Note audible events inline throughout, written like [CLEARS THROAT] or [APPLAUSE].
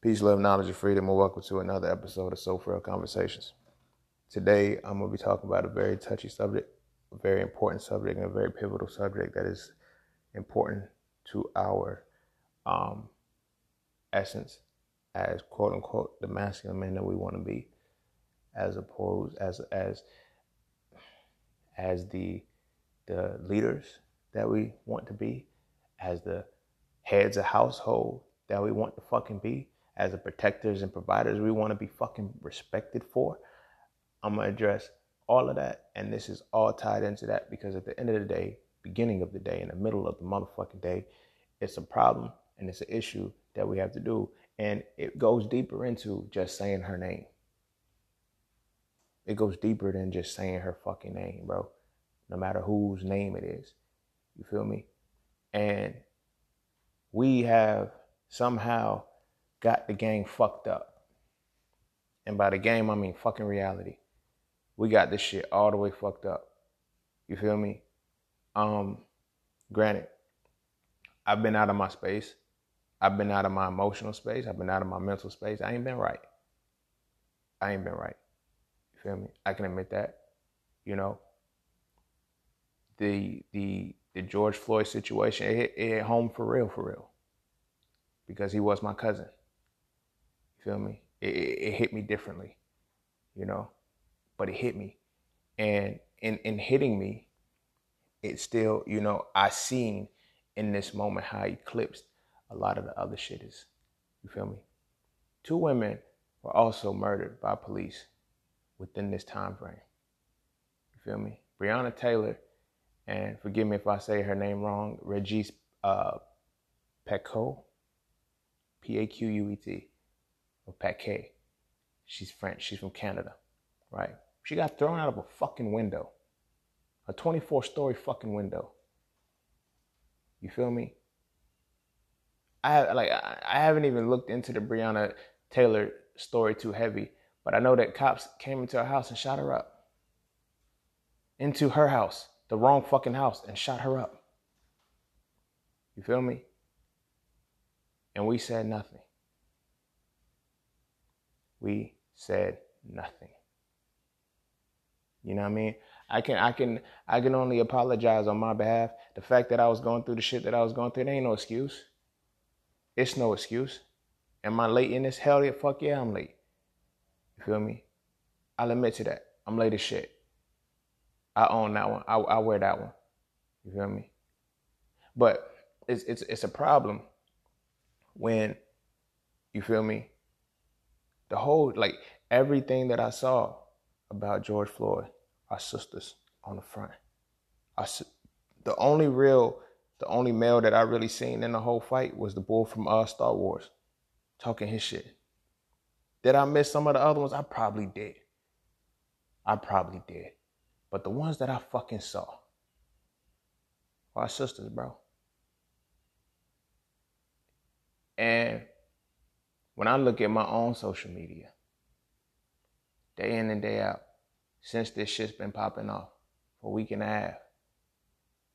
Peace, love, knowledge, and freedom, and welcome to another episode of So Frail Conversations. Today, I'm going to be talking about a very touchy subject, a very important subject, and a very pivotal subject that is important to our um, essence as quote unquote the masculine men that we want to be, as opposed as as as the the leaders that we want to be, as the heads of household that we want to fucking be, as the protectors and providers we want to be fucking respected for. I'm gonna address all of that, and this is all tied into that because at the end of the day, beginning of the day, in the middle of the motherfucking day, it's a problem and it's an issue that we have to do, and it goes deeper into just saying her name. It goes deeper than just saying her fucking name, bro. No matter whose name it is. You feel me? And we have somehow got the game fucked up. And by the game, I mean fucking reality. We got this shit all the way fucked up. You feel me? Um, granted, I've been out of my space. I've been out of my emotional space. I've been out of my mental space. I ain't been right. I ain't been right. You feel me? I can admit that. You know, the the the George Floyd situation, it hit, it hit home for real, for real. Because he was my cousin. You feel me? It, it, it hit me differently, you know, but it hit me. And in, in hitting me, it still, you know, I seen in this moment how eclipsed a lot of the other shit is. You feel me? Two women were also murdered by police within this time frame. You feel me? Breonna Taylor, and forgive me if I say her name wrong, Regis uh, Paquet, P A Q U E T, or Paquet. She's French. She's from Canada, right? She got thrown out of a fucking window, a 24 story fucking window. You feel me? I have, like I haven't even looked into the Breonna Taylor story too heavy, but I know that cops came into her house and shot her up. Into her house, the wrong fucking house, and shot her up. You feel me? And we said nothing. We said nothing. You know what I mean? I can I can I can only apologize on my behalf. The fact that I was going through the shit that I was going through, it ain't no excuse. It's no excuse. Am I late in this? Hell yeah, fuck yeah, I'm late. You feel me? I'll admit to that. I'm late as shit. I own that one. I, I wear that one. You feel me? But it's it's it's a problem when you feel me. The whole like everything that I saw about George Floyd, our sisters on the front. Our, the only real the only male that I really seen in the whole fight was the boy from uh, Star Wars, talking his shit. Did I miss some of the other ones? I probably did. I probably did. But the ones that I fucking saw our sisters, bro. And when I look at my own social media, day in and day out, since this shit's been popping off for a week and a half,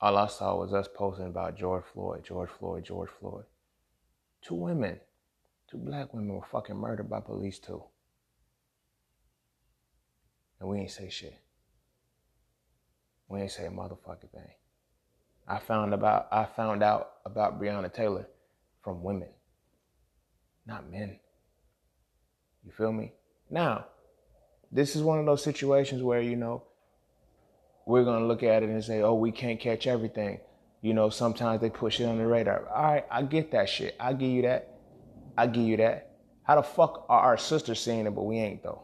all I saw was us posting about George Floyd, George Floyd, George Floyd. Two women, two black women were fucking murdered by police too. And we ain't say shit. We ain't say a motherfucking thing. I found about I found out about Breonna Taylor from women, not men. You feel me? Now, this is one of those situations where, you know, we're going to look at it and say, oh, we can't catch everything. You know, sometimes they push it on the radar. All right, I get that shit. I give you that. I give you that. How the fuck are our sisters seeing it, but we ain't though?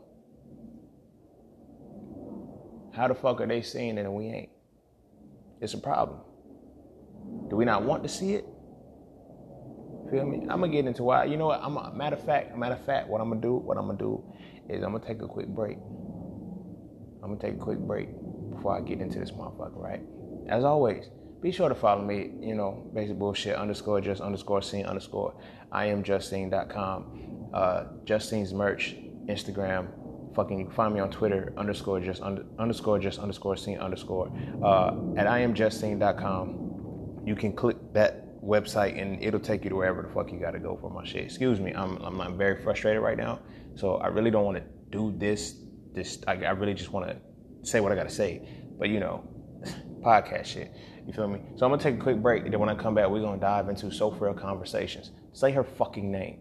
How the fuck are they seeing it and we ain't? It's a problem. Do we not want to see it? Feel me? I'm gonna get into why. You know what? I'm a matter of fact. Matter of fact, what I'm gonna do. What I'm gonna do is I'm gonna take a quick break. I'm gonna take a quick break before I get into this motherfucker, right? As always, be sure to follow me, you know, basic bullshit underscore just underscore scene underscore I am justine.com. Uh, Justine's merch, Instagram. Fucking, find me on Twitter underscore just under, underscore just underscore scene underscore. Uh, at I am justine.com. You can click that website and it'll take you to wherever the fuck you gotta go for my shit. Excuse me, I'm I'm, I'm very frustrated right now, so I really don't want to do this. This I, I really just want to say what I gotta say, but you know, [LAUGHS] podcast shit. You feel me? So I'm gonna take a quick break, and then when I come back, we're gonna dive into so Frail conversations. Say her fucking name.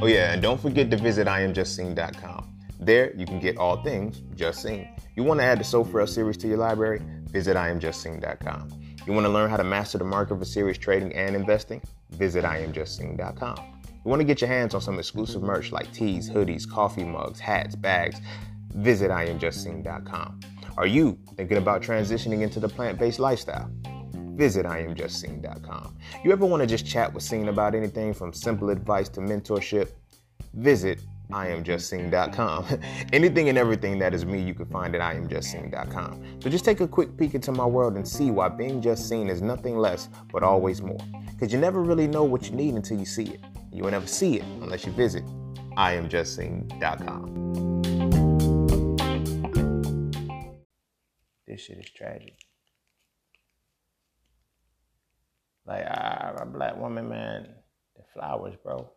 Oh yeah, and don't forget to visit IamJustSing.com. There you can get all things Just Sing. You want to add the So Frail series to your library? Visit IamJustSing.com. You want to learn how to master the market for serious trading and investing? Visit IamJustSing.com. You want to get your hands on some exclusive merch like tees, hoodies, coffee mugs, hats, bags? Visit IamJustSing.com. Are you thinking about transitioning into the plant-based lifestyle? Visit IamJustSing.com. You ever want to just chat with Sing about anything from simple advice to mentorship? Visit IamJustSing.com. [LAUGHS] Anything and everything that is me, you can find at IamJustSing.com. So just take a quick peek into my world and see why being just seen is nothing less but always more. Because you never really know what you need until you see it. You will never see it unless you visit IamJustSing.com. This shit is tragic. Like, ah, a black woman, man, the flowers, bro,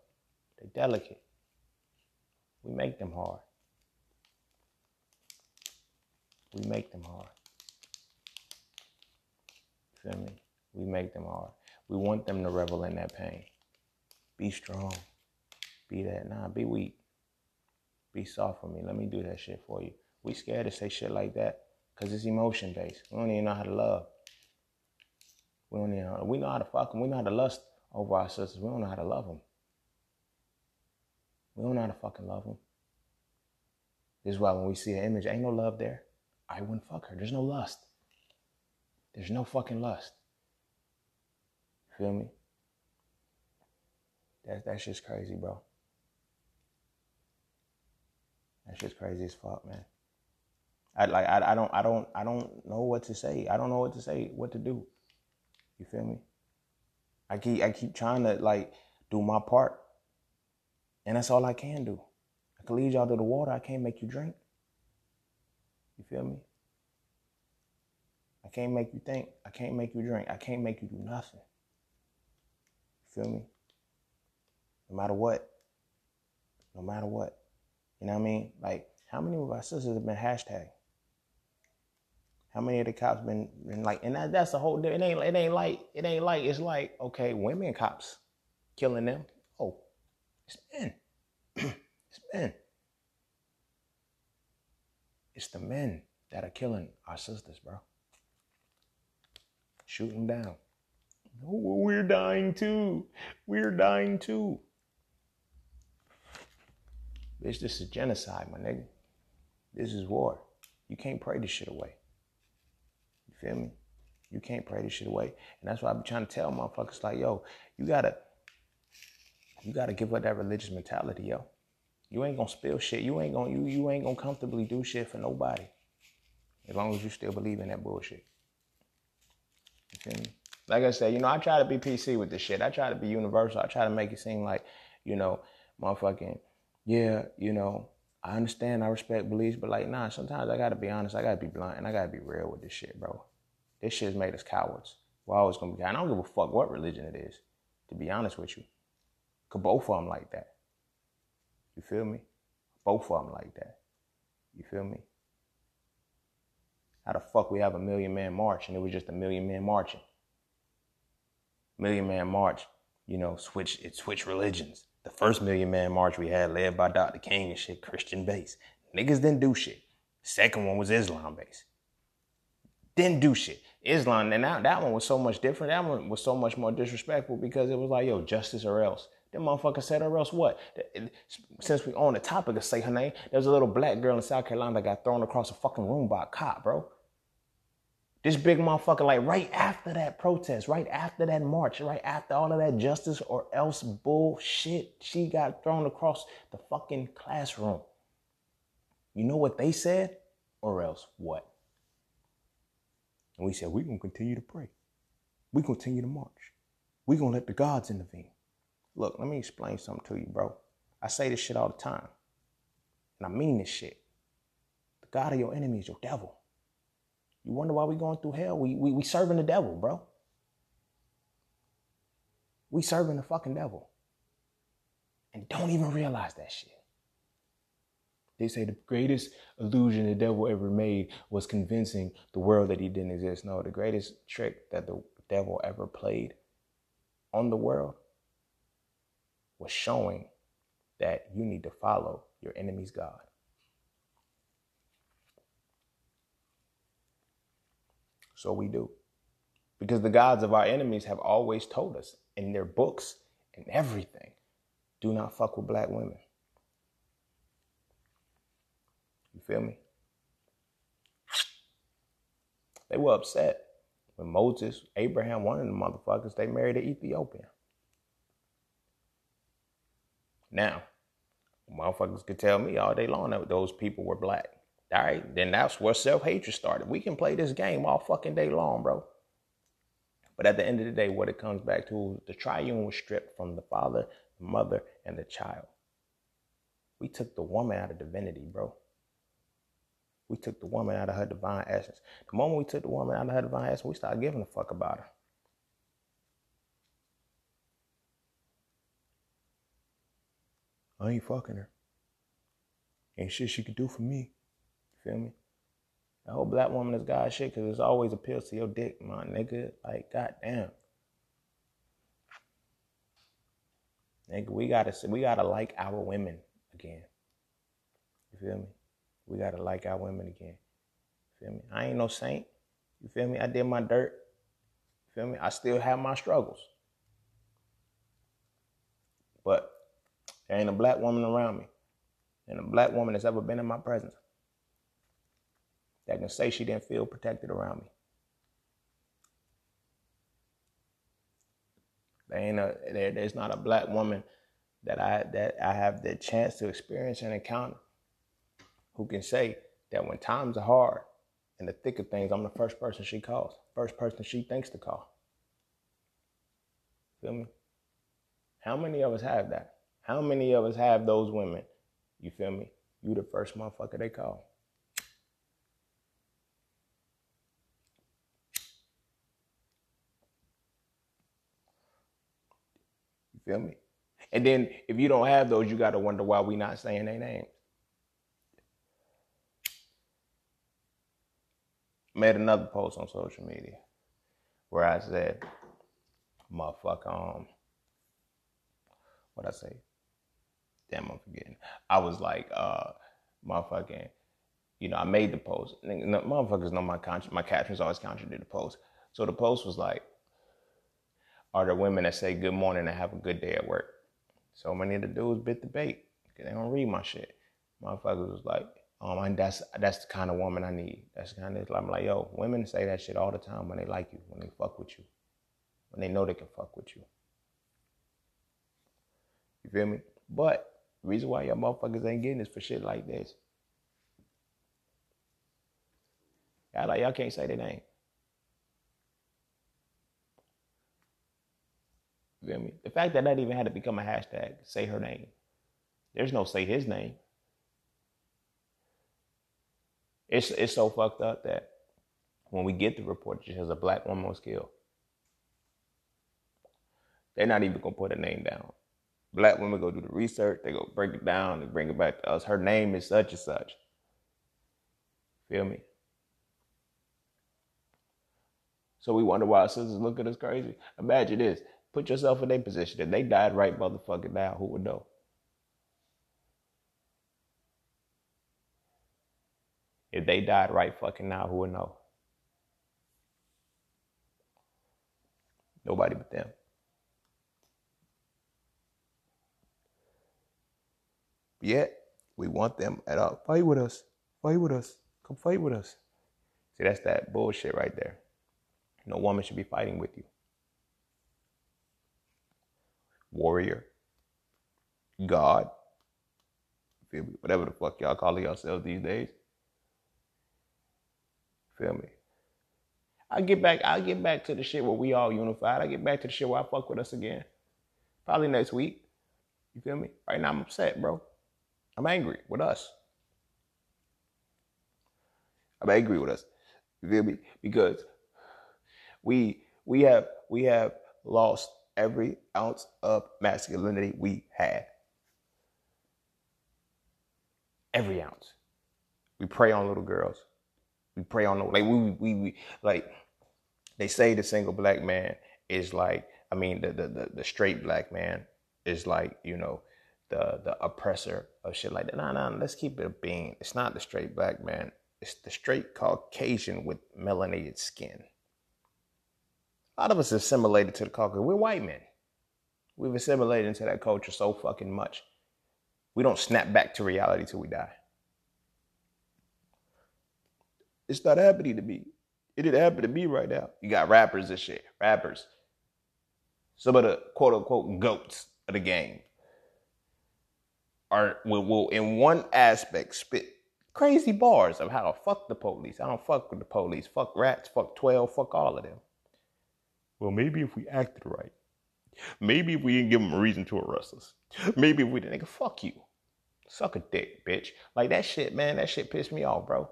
they're delicate. We make them hard. We make them hard. feel me? We make them hard. We want them to revel in that pain. Be strong. Be that. Nah, be weak. Be soft for me. Let me do that shit for you. We scared to say shit like that because it's emotion based. We don't even know how to love. We don't even know. We know how to fuck them. We know how to lust over our sisters. We don't know how to love them. We don't know how to fucking love them. This is why when we see an image, ain't no love there. I wouldn't fuck her. There's no lust. There's no fucking lust. Feel me? That that's just crazy, bro. That's just crazy as fuck, man. I like I, I don't I don't I don't know what to say. I don't know what to say, what to do. You feel me? I keep I keep trying to like do my part. And that's all I can do. I can lead y'all to the water. I can't make you drink. You feel me? I can't make you think. I can't make you drink. I can't make you do nothing. You feel me? No matter what. No matter what. You know what I mean? Like, how many of our sisters have been hashtag? How many of the cops been, been like, and that, that's the whole. It ain't. It ain't like. It ain't like. It's like okay, women cops killing them. It's men. [CLEARS THROAT] it's men. It's the men that are killing our sisters, bro. Shooting them down. We're dying too. We're dying too. Bitch, this is genocide, my nigga. This is war. You can't pray this shit away. You feel me? You can't pray this shit away. And that's why I be trying to tell motherfuckers like, yo, you gotta, you gotta give up that religious mentality, yo. You ain't gonna spill shit. You ain't gonna you you ain't gonna comfortably do shit for nobody. As long as you still believe in that bullshit. You feel me? Like I said, you know, I try to be PC with this shit. I try to be universal. I try to make it seem like, you know, motherfucking, yeah, you know, I understand, I respect beliefs, but like, nah, sometimes I gotta be honest, I gotta be blunt, and I gotta be real with this shit, bro. This shit's made us cowards. We're always gonna be. I don't give a fuck what religion it is, to be honest with you. Cause both of them like that. You feel me? Both of them like that. You feel me? How the fuck we have a million man march and it was just a million man marching? Million man march, you know, switch it switched religions. The first million man march we had led by Dr. King and shit, Christian base. Niggas didn't do shit. Second one was Islam base. Didn't do shit. Islam, and that, that one was so much different. That one was so much more disrespectful because it was like, yo, justice or else. That motherfucker said, or else what? Since we on the topic of say her name, there's a little black girl in South Carolina that got thrown across a fucking room by a cop, bro. This big motherfucker, like right after that protest, right after that march, right after all of that justice or else bullshit, she got thrown across the fucking classroom. You know what they said? Or else what? And we said, we're going to continue to pray. To continue to march. We're going to let the gods intervene. Look, let me explain something to you, bro. I say this shit all the time. And I mean this shit. The God of your enemy is your devil. You wonder why we going through hell? We we we serving the devil, bro. We serving the fucking devil. And don't even realize that shit. They say the greatest illusion the devil ever made was convincing the world that he didn't exist. No, the greatest trick that the devil ever played on the world was showing that you need to follow your enemy's God. So we do. Because the gods of our enemies have always told us in their books and everything do not fuck with black women. You feel me? They were upset when Moses, Abraham, one of the motherfuckers, they married an Ethiopian. Now, motherfuckers could tell me all day long that those people were black. All right, then that's where self hatred started. We can play this game all fucking day long, bro. But at the end of the day, what it comes back to, the triune was stripped from the father, the mother, and the child. We took the woman out of divinity, bro. We took the woman out of her divine essence. The moment we took the woman out of her divine essence, we started giving a fuck about her. I ain't fucking her. Ain't shit she could do for me. You feel me? The whole black woman is God shit because it's always appeals to your dick, my nigga. Like, goddamn. Nigga, we gotta we gotta like our women again. You feel me? We gotta like our women again. You feel me? I ain't no saint. You feel me? I did my dirt. You feel me? I still have my struggles. But there ain't a black woman around me. And a black woman that's ever been in my presence that can say she didn't feel protected around me. There ain't a there, there's not a black woman that I that I have the chance to experience and encounter who can say that when times are hard in the thick of things, I'm the first person she calls, first person she thinks to call. Feel me? How many of us have that? How many of us have those women? You feel me? You the first motherfucker they call. You feel me? And then if you don't have those, you got to wonder why we not saying their names. Made another post on social media where I said, motherfucker, um, what I say? Damn, I'm forgetting. I was like, uh, motherfucking, you know, I made the post. Motherfuckers know my con- my captions always contradict the post. So the post was like, are the women that say good morning and have a good day at work. So many of the dudes bit the bait because they don't read my shit. Motherfuckers was like, um, and that's that's the kind of woman I need. That's the kind of I'm like, yo, women say that shit all the time when they like you, when they fuck with you, when they know they can fuck with you. You feel me? But reason why y'all motherfuckers ain't getting this for shit like this. Y'all like y'all can't say their name. You feel me? The fact that that even had to become a hashtag, say her name. There's no say his name. It's it's so fucked up that when we get the report that has a black woman was killed, they're not even gonna put a name down. Black women go do the research, they go break it down, they bring it back to us. Her name is such and such. Feel me? So we wonder why our sisters look at us crazy. Imagine this. Put yourself in their position. If they died right motherfucking now, who would know? If they died right fucking now, who would know? Nobody but them. Yet, we want them at all. Fight with us. Fight with us. Come fight with us. See, that's that bullshit right there. No woman should be fighting with you warrior, God, feel me? Whatever the fuck y'all call yourselves these days. Feel me? I get back, I get back to the shit where we all unified. I get back to the shit where I fuck with us again. Probably next week. You feel me? Right now I'm upset, bro. I'm angry with us. I'm angry with us. You feel me? Because we we have we have lost every ounce of masculinity we had. Every ounce. We prey on little girls. We prey on like we we, we like they say the single black man is like I mean the the the, the straight black man is like you know the the oppressor of shit like that. Nah, nah, let's keep it a being. It's not the straight black man. It's the straight Caucasian with melanated skin. A lot of us assimilated to the Caucasian. We're white men. We've assimilated into that culture so fucking much. We don't snap back to reality till we die. It's not happening to me. It didn't happen to me right now. You got rappers and shit. Rappers. Some of the quote unquote goats of the game are will, will in one aspect spit crazy bars of how to fuck the police. I don't fuck with the police. Fuck rats, fuck 12, fuck all of them. Well, maybe if we acted right. Maybe if we didn't give them a reason to arrest us. Maybe if we didn't, nigga, fuck you. Suck a dick, bitch. Like that shit, man, that shit pissed me off, bro.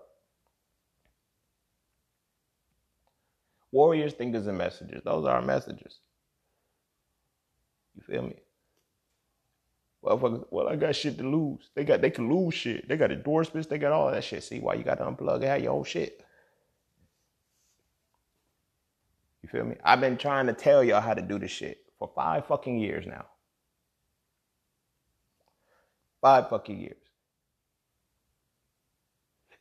Warriors, thinkers, and messengers. Those are our messengers. You feel me? Well, I got shit to lose. They got they can lose shit. They got endorsements, they got all that shit. See why you gotta unplug and have your own shit. You feel me? I've been trying to tell y'all how to do this shit for five fucking years now. Five fucking years.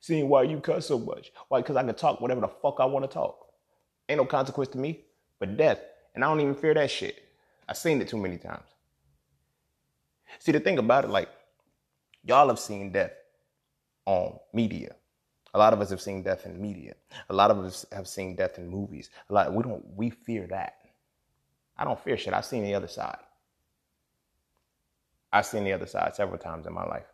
Seeing why you cuss so much. Why? Because I can talk whatever the fuck I want to talk. Ain't no consequence to me, but death. And I don't even fear that shit. I've seen it too many times. See, the thing about it, like, y'all have seen death on media. A lot of us have seen death in media. A lot of us have seen death in movies. A lot we don't we fear that. I don't fear shit. I've seen the other side. I've seen the other side several times in my life.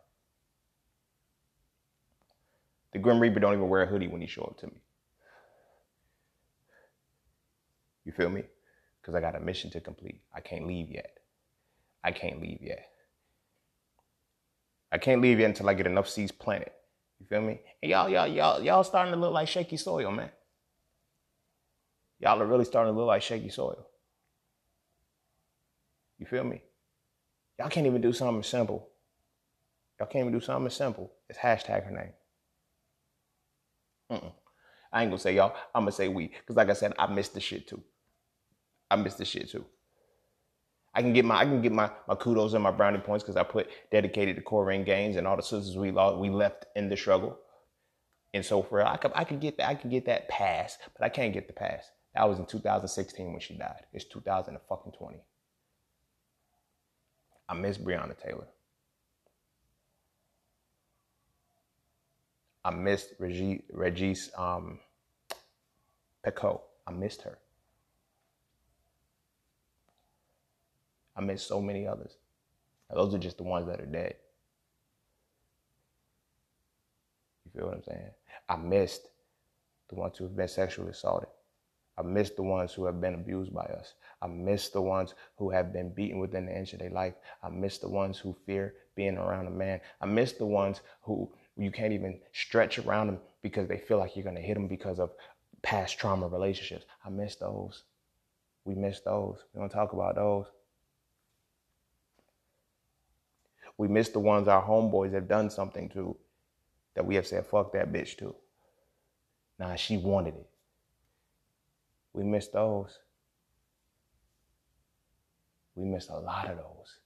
The Grim Reaper don't even wear a hoodie when he show up to me. You feel me? Because I got a mission to complete. I can't leave yet. I can't leave yet. I can't leave yet until I get enough seeds planted. You feel me? And y'all, y'all, y'all, y'all starting to look like shaky soil, man. Y'all are really starting to look like shaky soil. You feel me? Y'all can't even do something simple. Y'all can't even do something simple. It's hashtag her name. Mm-mm. I ain't gonna say y'all. I'm gonna say we, because like I said, I missed the shit too. I missed the shit too. I can get my I can get my, my kudos and my brownie points because I put dedicated to Korryn Gaines and all the sisters we lost, we left in the struggle. And so for I could I could get that I could get that pass, but I can't get the pass. That was in 2016 when she died. It's 2020. I miss Breonna Taylor. I missed Regis, Regis um. I missed her. I miss so many others. those are just the ones that are dead. You feel what I'm saying? I missed the ones who have been sexually assaulted. I miss the ones who have been abused by us. I miss the ones who have been beaten within the inch of their life. I miss the ones who fear being around a man. I miss the ones who you can't even stretch around them because they feel like you're going to hit them because of past trauma relationships. I miss those. We miss those. We don't talk about those. We miss the ones our homeboys have done something to that we have said, fuck that bitch to. Nah, she wanted it. We miss those. We miss a lot of those.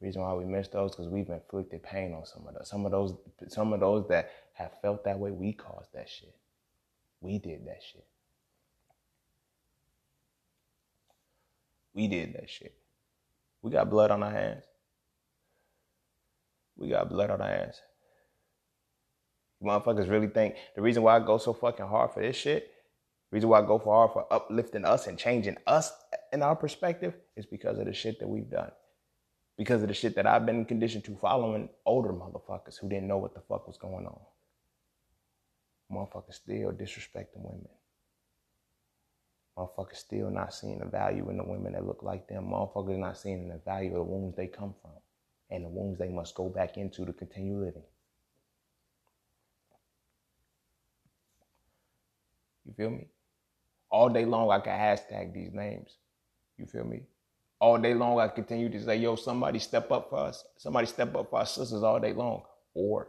Reason why we miss those because we've inflicted pain on some of those. Some of those, some of those that have felt that way, we caused that shit. We did that shit. We did that shit. We got blood on our hands. We got blood on our ass. Motherfuckers really think the reason why I go so fucking hard for this shit, reason why I go for hard for uplifting us and changing us in our perspective is because of the shit that we've done. Because of the shit that I've been conditioned to following older motherfuckers who didn't know what the fuck was going on. Motherfuckers still disrespecting women. Motherfuckers still not seeing the value in the women that look like them. Motherfuckers not seeing the value of the wounds they come from and the wounds they must go back into to continue living. You feel me? All day long, I can hashtag these names. You feel me? All day long, I continue to say, yo, somebody step up for us. Somebody step up for our sisters all day long. Or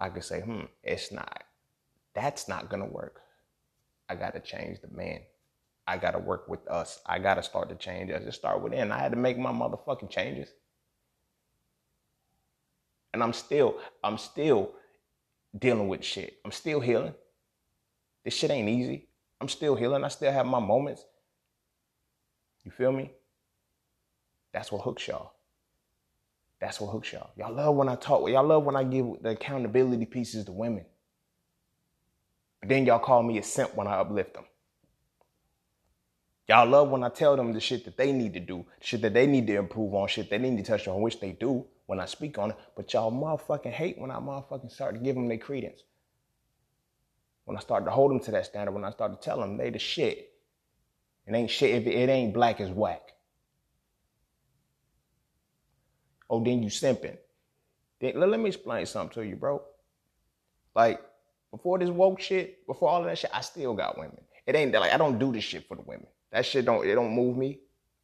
I could say, hmm, it's not. That's not going to work. I got to change the man. I got to work with us. I got to start to change us. Just start within. I had to make my motherfucking changes. And I'm still, I'm still dealing with shit. I'm still healing. This shit ain't easy. I'm still healing. I still have my moments. You feel me? That's what hooks y'all. That's what hooks y'all. Y'all love when I talk. With y'all love when I give the accountability pieces to women. But then y'all call me a simp when I uplift them. Y'all love when I tell them the shit that they need to do, shit that they need to improve on, shit they need to touch on, which they do when I speak on it. But y'all motherfucking hate when I motherfucking start to give them their credence. When I start to hold them to that standard, when I start to tell them they the shit. It ain't shit if it ain't black as whack. Oh, then you simping. Then, let me explain something to you, bro. Like, before this woke shit, before all of that shit, I still got women. It ain't that like I don't do this shit for the women. That shit don't it don't move me.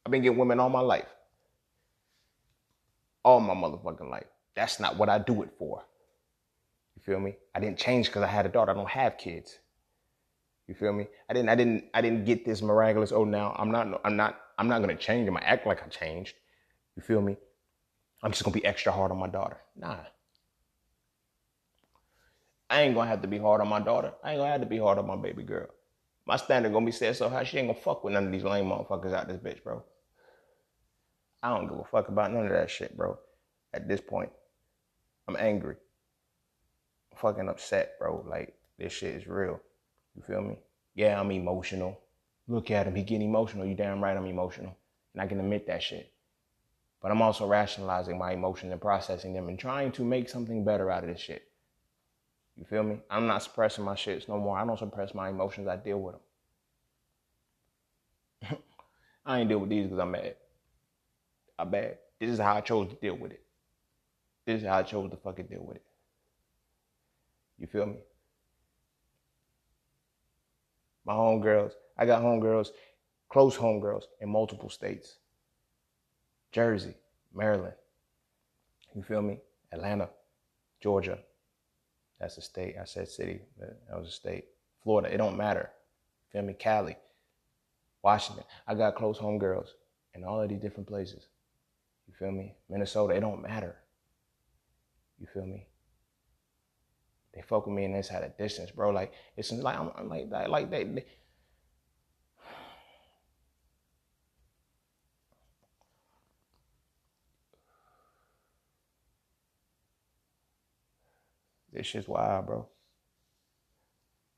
I've been getting women all my life. All my motherfucking life. That's not what I do it for. You feel me? I didn't change because I had a daughter. I don't have kids. You feel me? I didn't I didn't I didn't get this miraculous, oh now I'm not I'm not I'm not gonna change. I'm gonna act like I changed. You feel me? I'm just gonna be extra hard on my daughter. Nah. I ain't gonna have to be hard on my daughter. I ain't gonna have to be hard on my baby girl. My standard gonna be set so high, she ain't gonna fuck with none of these lame motherfuckers out this bitch, bro. I don't give a fuck about none of that shit, bro. At this point, I'm angry. I'm fucking upset, bro. Like, this shit is real. You feel me? Yeah, I'm emotional. Look at him, he getting emotional. You damn right I'm emotional. And I can admit that shit. But I'm also rationalizing my emotions and processing them and trying to make something better out of this shit. You feel me? I'm not suppressing my shits no more. I don't suppress my emotions. I deal with them. [LAUGHS] I ain't deal with these because I'm mad. I'm bad. This is how I chose to deal with it. This is how I chose to fucking deal with it. You feel me? My homegirls, I got homegirls, close homegirls in multiple states. Jersey, Maryland. You feel me? Atlanta, Georgia, that's a state. I said city, but that was a state. Florida, it don't matter. Feel me? Cali, Washington. I got close home girls in all of these different places. You feel me? Minnesota, it don't matter. You feel me? They fuck with me and it's at a distance, bro. Like it's like I'm, I'm like like they, they This shit's wild, bro.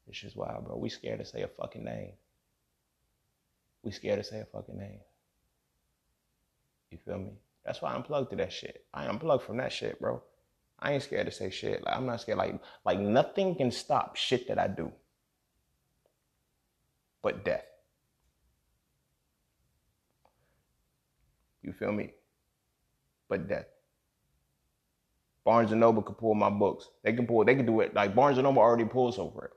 This shit's wild, bro. We scared to say a fucking name. We scared to say a fucking name. You feel me? That's why I'm plugged to that shit. I am plugged from that shit, bro. I ain't scared to say shit. Like I'm not scared. Like like nothing can stop shit that I do. But death. You feel me? But death. Barnes and Noble could pull my books. They can pull. They can do it. Like Barnes and Noble already pulls So Frail.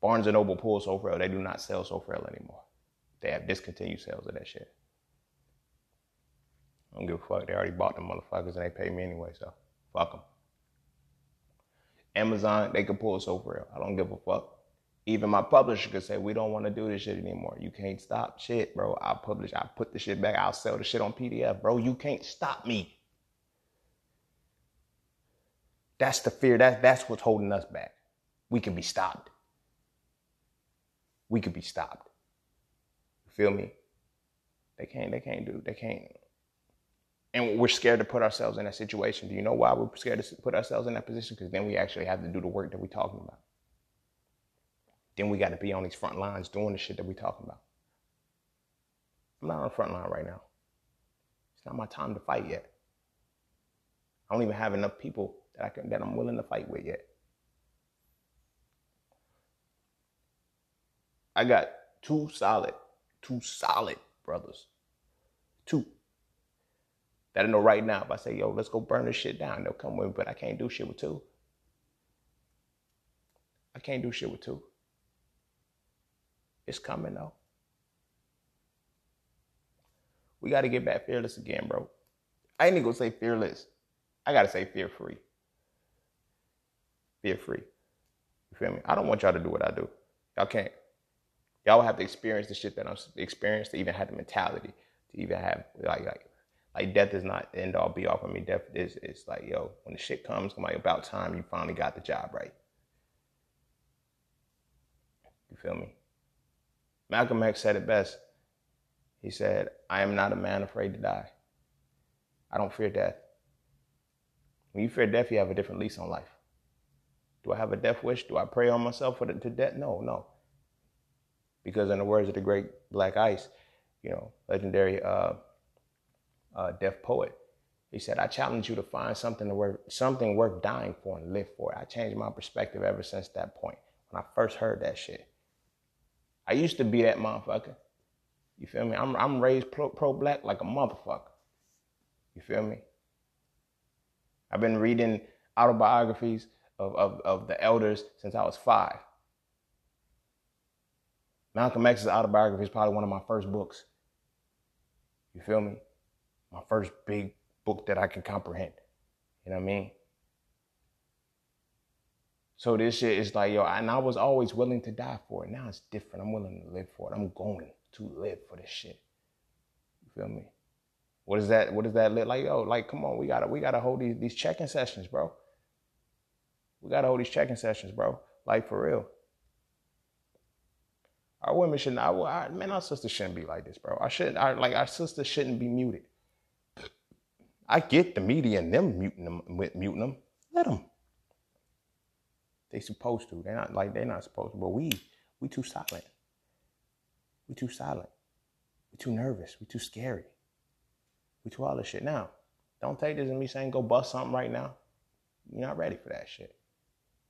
Barnes and Noble pulls So They do not sell So Frail anymore. They have discontinued sales of that shit. I don't give a fuck. They already bought them motherfuckers and they pay me anyway. So fuck them. Amazon, they can pull So Frail. I don't give a fuck. Even my publisher could say, we don't want to do this shit anymore. You can't stop shit, bro. I'll publish, I'll put the shit back, I'll sell the shit on PDF. Bro, you can't stop me. That's the fear. That, that's what's holding us back. We can be stopped. We could be stopped. You feel me? They can't, they can't do, they can't. And we're scared to put ourselves in that situation. Do you know why we're scared to put ourselves in that position? Because then we actually have to do the work that we're talking about. Then we got to be on these front lines doing the shit that we're talking about. I'm not on the front line right now. It's not my time to fight yet. I don't even have enough people that I can that I'm willing to fight with yet. I got two solid, two solid brothers. Two. That I know right now if I say, yo, let's go burn this shit down, they'll come with me, but I can't do shit with two. I can't do shit with two. It's coming though. We got to get back fearless again, bro. I ain't even gonna say fearless. I gotta say fear free. Fear free. You feel me? I don't want y'all to do what I do. Y'all can't. Y'all have to experience the shit that I'm experienced to even have the mentality to even have like like like death is not end all be all for me. Death is it's like yo when the shit comes, I'm like about time you finally got the job right. You feel me? Malcolm X said it best. He said, I am not a man afraid to die. I don't fear death. When you fear death, you have a different lease on life. Do I have a death wish? Do I pray on myself for the, to death? No, no. Because in the words of the great Black Ice, you know, legendary uh, uh, Def poet, he said, "I challenge you to find something to worth, something worth dying for and live for." I changed my perspective ever since that point when I first heard that shit. I used to be that motherfucker. You feel me? I'm I'm raised pro, pro black like a motherfucker. You feel me? I've been reading autobiographies of, of, of the elders since I was five. Malcolm X's autobiography is probably one of my first books. You feel me? My first big book that I can comprehend. You know what I mean? So this shit is like, yo, and I was always willing to die for it. Now it's different. I'm willing to live for it. I'm going to live for this shit. You feel me? What is that? What does that look like? Yo, like, come on, we gotta we gotta hold these these checking sessions, bro. We gotta hold these checking sessions, bro. Like for real. Our women should not. Our, man, our sisters shouldn't be like this, bro. I shouldn't. Our, like our sisters shouldn't be muted. I get the media and them muting them, muting them. Let them. They supposed to. They're not like they're not supposed to. But we, we too silent. We too silent. We too nervous. We too scary. We too all this shit. Now, don't take this and me saying go bust something right now. You're not ready for that shit.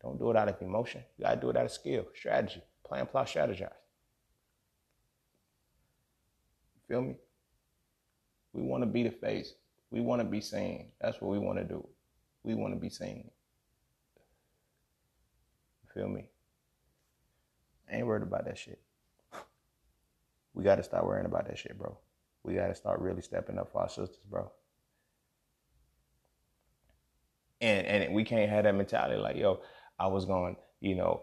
Don't do it out of emotion. You gotta do it out of skill, strategy, plan, plot, strategize. Feel me? We want to be the face. We want to be seen. That's what we want to do. We want to be seen. Feel me? I ain't worried about that shit. [LAUGHS] We got to start worrying about that shit, bro. We got to start really stepping up for our sisters, bro. And and we can't have that mentality like, yo, I was going, you know,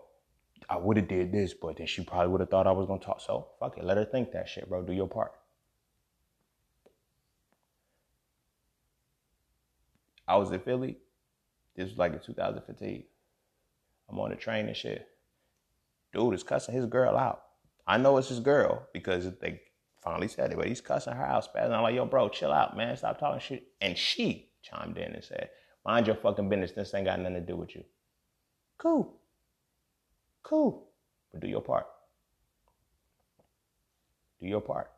I would have did this, but then she probably would have thought I was gonna talk. So fuck it, let her think that shit, bro. Do your part. I was in Philly. This was like in 2015. I'm on the train and shit. Dude is cussing his girl out. I know it's his girl because they finally said it, but he's cussing her out, spazzing. I'm like, yo, bro, chill out, man. Stop talking shit. And she chimed in and said, mind your fucking business. This ain't got nothing to do with you. Cool. Cool. But do your part. Do your part.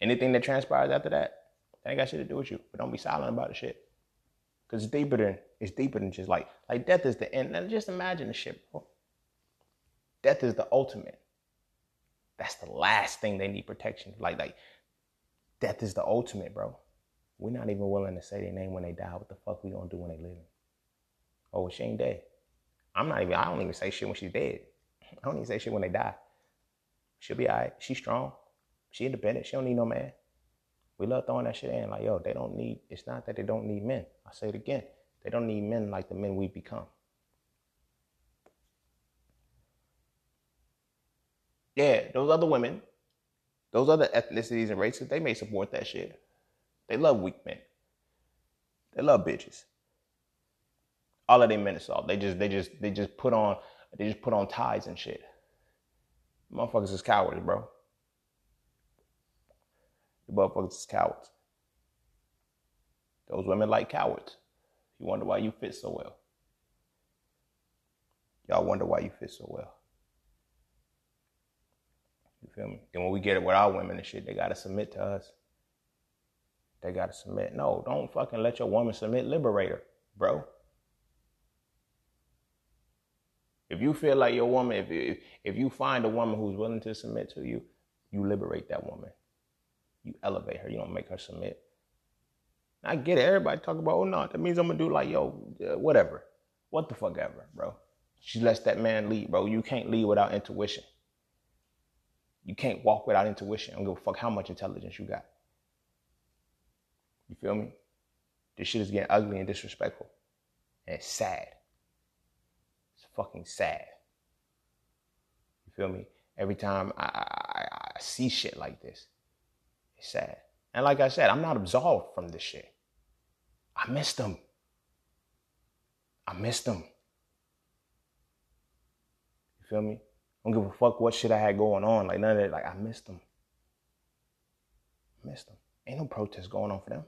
Anything that transpires after that, that ain't got shit to do with you. But don't be silent about the shit. Cause it's deeper than it's deeper than just like like death is the end. Now just imagine the shit, bro. Death is the ultimate. That's the last thing they need protection. Like like death is the ultimate, bro. We're not even willing to say their name when they die. What the fuck we gonna do when they living? Oh, she ain't dead. I'm not even, I don't even say shit when she's dead. I don't even say shit when they die. She'll be all right. She's strong. She independent. She don't need no man. We love throwing that shit in. Like, yo, they don't need, it's not that they don't need men. I say it again. They don't need men like the men we become. Yeah, those other women, those other ethnicities and races, they may support that shit. They love weak men. They love bitches all of them men assault. They just they just they just put on they just put on ties and shit. Motherfuckers is cowards, bro. The motherfuckers is cowards. Those women like cowards. You wonder why you fit so well. Y'all wonder why you fit so well. You feel me? And when we get it with our women and shit, they gotta submit to us. They gotta submit. No, don't fucking let your woman submit. liberator, bro. If you feel like your woman, if, if if you find a woman who's willing to submit to you, you liberate that woman. You elevate her. You don't make her submit. I get it. Everybody talk about, oh no, that means I'm gonna do like yo, uh, whatever, what the fuck ever, bro. She lets that man lead, bro. You can't lead without intuition. You can't walk without intuition. I don't give a fuck how much intelligence you got. You feel me? This shit is getting ugly and disrespectful. And it's sad. Fucking sad. You feel me? Every time I, I, I see shit like this, it's sad. And like I said, I'm not absolved from this shit. I missed them. I missed them. You feel me? I don't give a fuck what shit I had going on. Like none of that. Like I missed them. I missed them. Ain't no protest going on for them.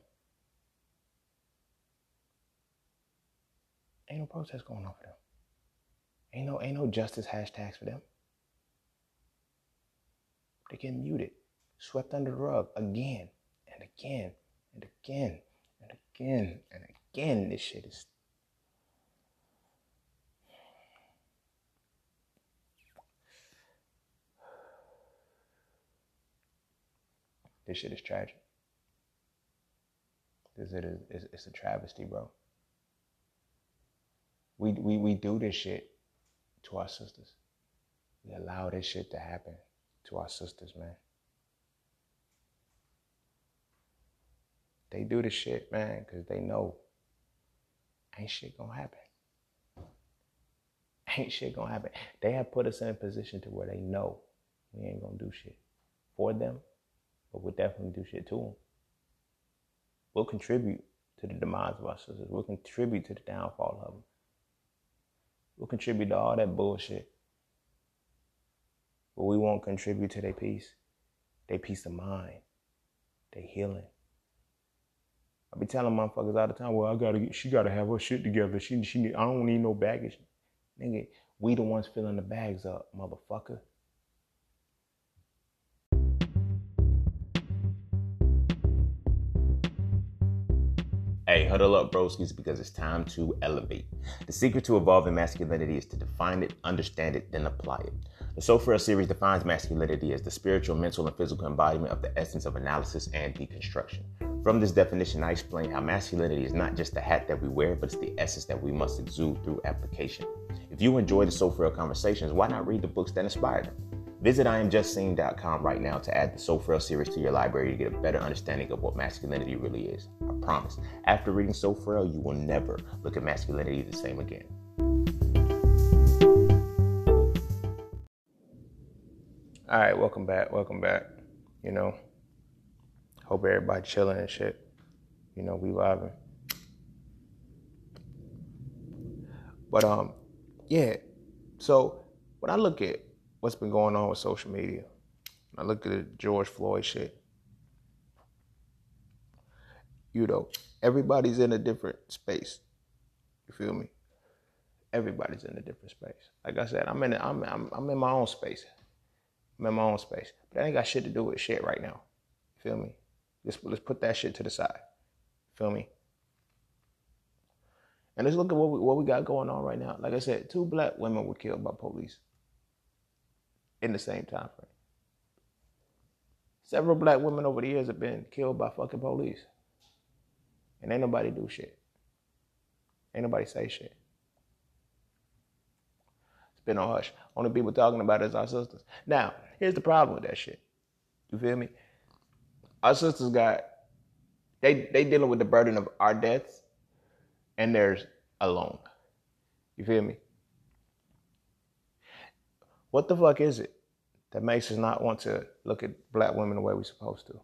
Ain't no protest going on for them. Ain't no ain't no justice hashtags for them. They get muted, swept under the rug again and again and again and again and again. This shit is This shit is tragic. This it is it's, it's a travesty, bro. We, we we do this shit to our sisters. We allow this shit to happen to our sisters, man. They do this shit, man, because they know ain't shit gonna happen. [LAUGHS] Ain't shit gonna happen. They have put us in a position to where they know we ain't gonna do shit for them but we'll definitely do shit to them. We'll contribute to the demise of our sisters. We'll contribute to the downfall of them. We'll contribute to all that bullshit. But we won't contribute to their peace, their peace of mind, their healing. I be telling motherfuckers all the time, well, I gotta get, she gotta have her shit together. She, she, need, I don't need no baggage. Nigga, we the ones filling the bags up, motherfucker. Hey, huddle up, broskies, because it's time to elevate. The secret to evolving masculinity is to define it, understand it, then apply it. The So series defines masculinity as the spiritual, mental, and physical embodiment of the essence of analysis and deconstruction. From this definition, I explain how masculinity is not just the hat that we wear, but it's the essence that we must exude through application. If you enjoy the So conversations, why not read the books that inspire them? Visit IamJustSeen.com right now to add the So Frail series to your library to get a better understanding of what masculinity really is. I promise. After reading So Frail, you will never look at masculinity the same again. All right, welcome back. Welcome back. You know, hope everybody chilling and shit. You know, we vibing. But um, yeah. So when I look at what's been going on with social media. I look at the George Floyd shit. You know, everybody's in a different space. You feel me? Everybody's in a different space. Like I said, I'm in I'm I'm, I'm in my own space. I'm in my own space. But I ain't got shit to do with shit right now. You feel me? Let's let's put that shit to the side. You feel me? And let's look at what we, what we got going on right now. Like I said, two black women were killed by police in the same time frame. Several black women over the years have been killed by fucking police. And ain't nobody do shit. Ain't nobody say shit. It's been on hush. Only people talking about it is our sisters. Now, here's the problem with that shit. You feel me? Our sisters got they they dealing with the burden of our deaths and theirs alone. You feel me? What the fuck is it that makes us not want to look at black women the way we're supposed to?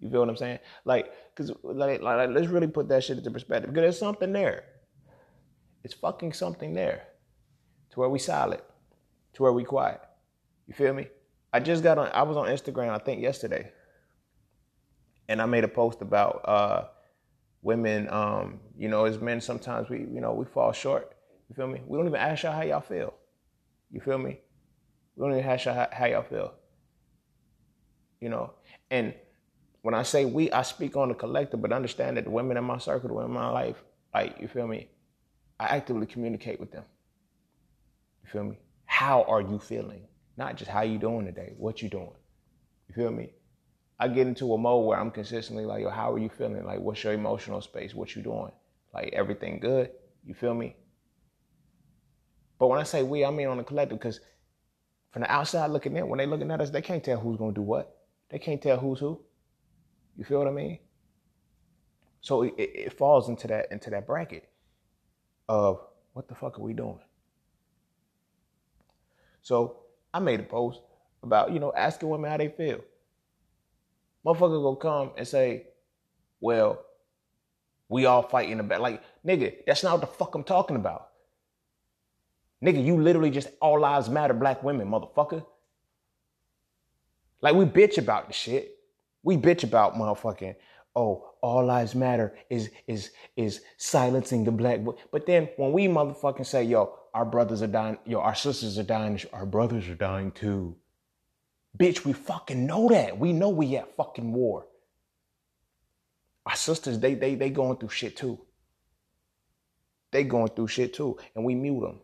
You feel what I'm saying? Like, cause like, like, let's really put that shit into perspective. Because there's something there. It's fucking something there. To where we silent. To where we quiet. You feel me? I just got on. I was on Instagram. I think yesterday, and I made a post about uh, women. Um, you know, as men, sometimes we, you know, we fall short you feel me? We don't even ask y'all how y'all feel. You feel me? We don't even ask y'all how, y'all feel. You know, and when I say we, I speak on the collective, but understand that the women in my circle, the women in my life, like, you feel me? I actively communicate with them. You feel me? How are you feeling? Not just how you doing today, what you doing. You feel me? I get into a mode where I'm consistently like, yo, how are you feeling? Like, what's your emotional space? What you doing? Like, everything good? You feel me? But when I say we, I mean on the collective, because from the outside looking in, when they looking at us, they can't tell who's gonna do what. They can't tell who's who. You feel what I mean? So it, it falls into that into that bracket of what the fuck are we doing? So I made a post about, you know, asking women how they feel. Motherfucker gonna come and say, well, we all fighting about. Like, nigga, that's not what the fuck I'm talking about. Nigga, you literally just all lives matter black women, motherfucker. Like we bitch about the shit. We bitch about motherfucking, oh, all lives matter is is is silencing the black but then when we motherfucking say yo our brothers are dying yo our sisters are dying our brothers are dying too. Bitch we fucking know that. We know we at fucking war. Our sisters they they they going through shit too. They going through shit too and we mute them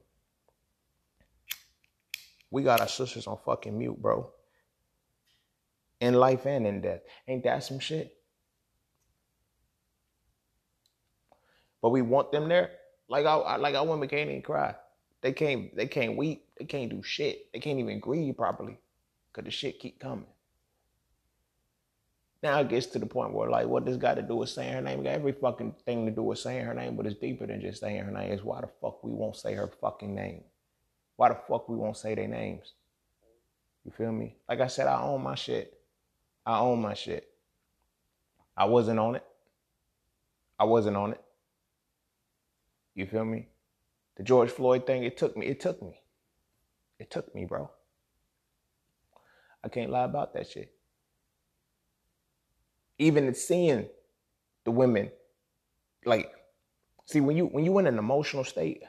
we got our sisters on fucking mute bro in life and in death ain't that some shit but we want them there. Like I like women can't even cry. They can't they can't weep. They can't do shit. They can't even grieve properly. Cause the shit keep coming. Now it gets to the point where like what this got to do with saying her name? It got every fucking thing to do with saying her name, but it's deeper than just saying her name. It's why the fuck we won't say her fucking name. Why the fuck we won't say their names? You feel me? Like I said, I own my shit. I own my shit. I wasn't on it. I wasn't on it. You feel me? The George Floyd thing, it took me. It took me. It took me, bro. I can't lie about that shit. Even in seeing the women, like, see, when you when you in an emotional state,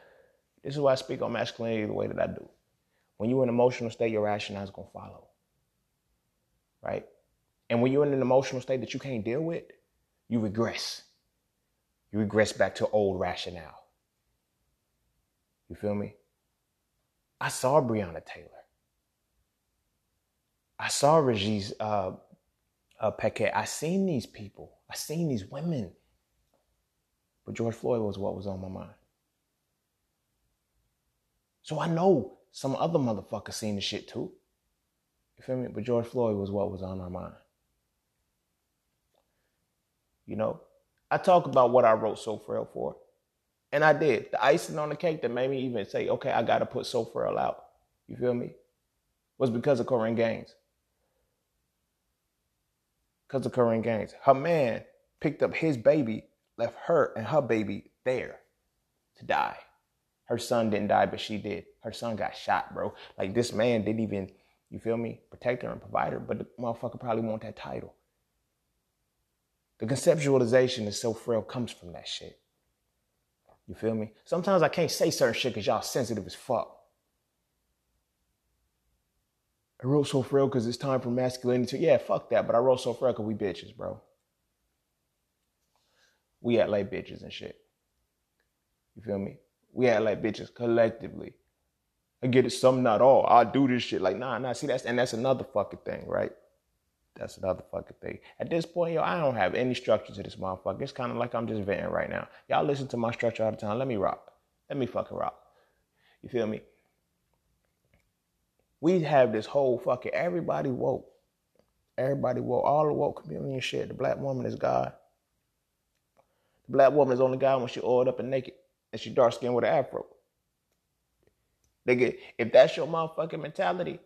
this is why I speak on masculinity the way that I do. When you're in an emotional state, your rationale is gonna follow. Right? And when you're in an emotional state that you can't deal with, you regress. You regress back to old rationale. You feel me? I saw Breonna Taylor. I saw Regis uh, uh. I seen these people. I seen these women. But George Floyd was what was on my mind. So I know some other motherfuckers seen the shit too. You feel me? But George Floyd was what was on our mind. You know, I talk about what I wrote So Frail for. And I did. The icing on the cake that made me even say, okay, I got to put So Frail out. You feel me? Was because of Korryn Gaines. Because of Korryn Gaines. Her man picked up his baby, left her and her baby there to die. Her son didn't die, but she did. Her son got shot, bro. Like this man didn't even, you feel me, protect her and provide her, but the motherfucker probably want that title. The conceptualization is so frail comes from that shit. You feel me? Sometimes I can't say certain shit because y'all sensitive as fuck. I wrote so frail because it's time for masculinity. Yeah, fuck that. But I wrote so frail because we bitches, bro. We act like bitches and shit. You feel me? We act like bitches collectively. I get it, some not all. I do this shit. Like, nah, nah. See, that's and that's another fucking thing, right? That's another fucking thing. At this point, yo, I don't have any structure to this motherfucker. It's kind of like I'm just venting right now. Y'all listen to my structure all the time. Let me rock. Let me fucking rock. You feel me? We have this whole fucking everybody woke. Everybody woke. All the woke community and shit. The black woman is God. The black woman is only God when she oiled up and naked and she dark skinned with an afro. Nigga, if that's your motherfucking mentality,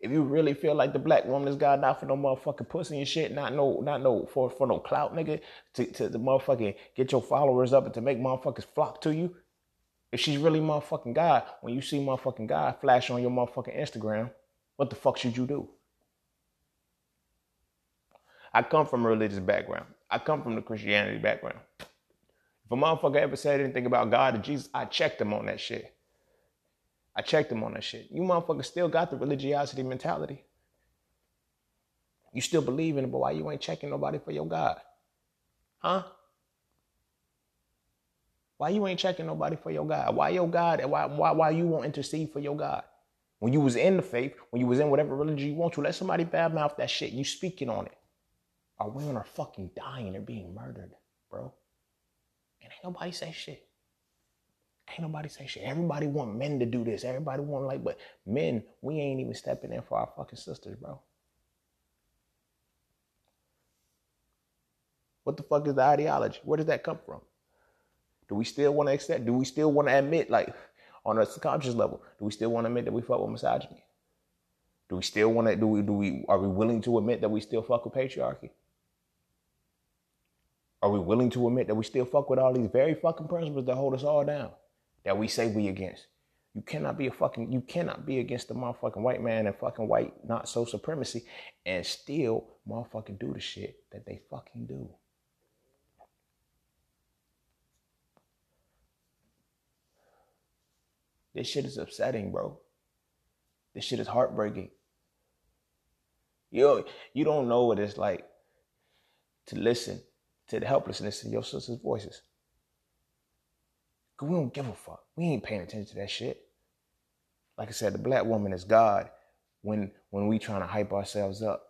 if you really feel like the black woman is God, not for no motherfucking pussy and shit, not no, not no for for no clout, nigga, to to the motherfucking get your followers up and to make motherfuckers flock to you. If she's really motherfucking God, when you see motherfucking God flash on your motherfucking Instagram, what the fuck should you do? I come from a religious background. I come from the Christianity background. A motherfucker ever said anything about God or Jesus, I checked him on that shit. I checked them on that shit. You motherfuckers still got the religiosity mentality. You still believe in it, but why you ain't checking nobody for your God? Huh? Why you ain't checking nobody for your God? Why your God and why, why, why you won't intercede for your God? When you was in the faith, when you was in whatever religion you want to, let somebody badmouth that shit. You speaking on it. Our women are fucking dying. They're being murdered, bro. Ain't nobody say shit. Ain't nobody say shit. Everybody want men to do this. Everybody want like, but men, we ain't even stepping in for our fucking sisters, bro. What the fuck is the ideology? Where does that come from? Do we still want to accept? Do we still want to admit, like, on a subconscious level, do we still want to admit that we fuck with misogyny? Do we still want to? Do we? Do we? Are we willing to admit that we still fuck with patriarchy? Are we willing to admit that we still fuck with all these very fucking principles that hold us all down? That we say we against? You cannot be a fucking, you cannot be against the motherfucking white man and fucking white not so supremacy and still motherfucking do the shit that they fucking do. This shit is upsetting, bro. This shit is heartbreaking. You you don't know what it's like to listen to the helplessness in your sister's voices. Cause we don't give a fuck. We ain't paying attention to that shit. Like I said, the black woman is God. When when we trying to hype ourselves up,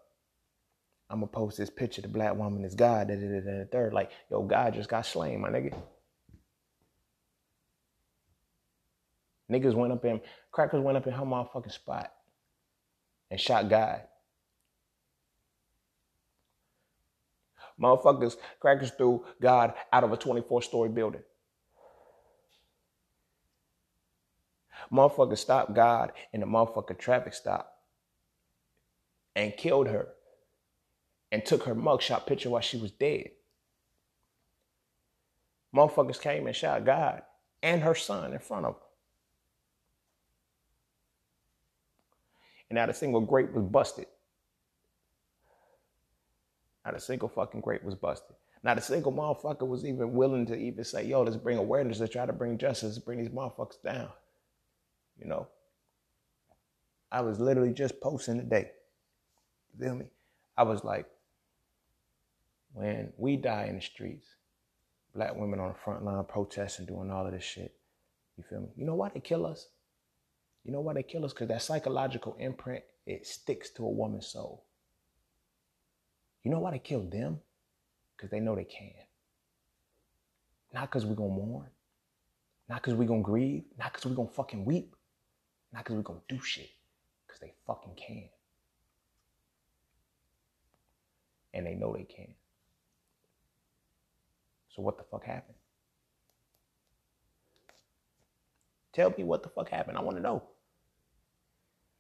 I'm gonna post this picture. The black woman is God. Da, da, da, da, third, like yo, God just got slain, my nigga. Niggas went up in crackers went up in her motherfucking spot and shot God. Motherfuckers, crackers threw God out of a 24 story building. Motherfuckers stopped God in the motherfucking traffic stop and killed her and took her mugshot picture while she was dead. Motherfuckers came and shot God and her son in front of her. And not a single grape was busted. Not a single fucking grape was busted. Not a single motherfucker was even willing to even say, yo, let's bring awareness, let's try to bring justice, bring these motherfuckers down. You know? I was literally just posting today. You feel me? I was like, when we die in the streets, black women on the front line protesting, doing all of this shit, you feel me? You know why they kill us? You know why they kill us? Because that psychological imprint, it sticks to a woman's soul. You know why they killed them? Because they know they can. Not because we're going to mourn. Not because we're going to grieve. Not because we're going to fucking weep. Not because we're going to do shit. Because they fucking can. And they know they can. So what the fuck happened? Tell me what the fuck happened. I want to know.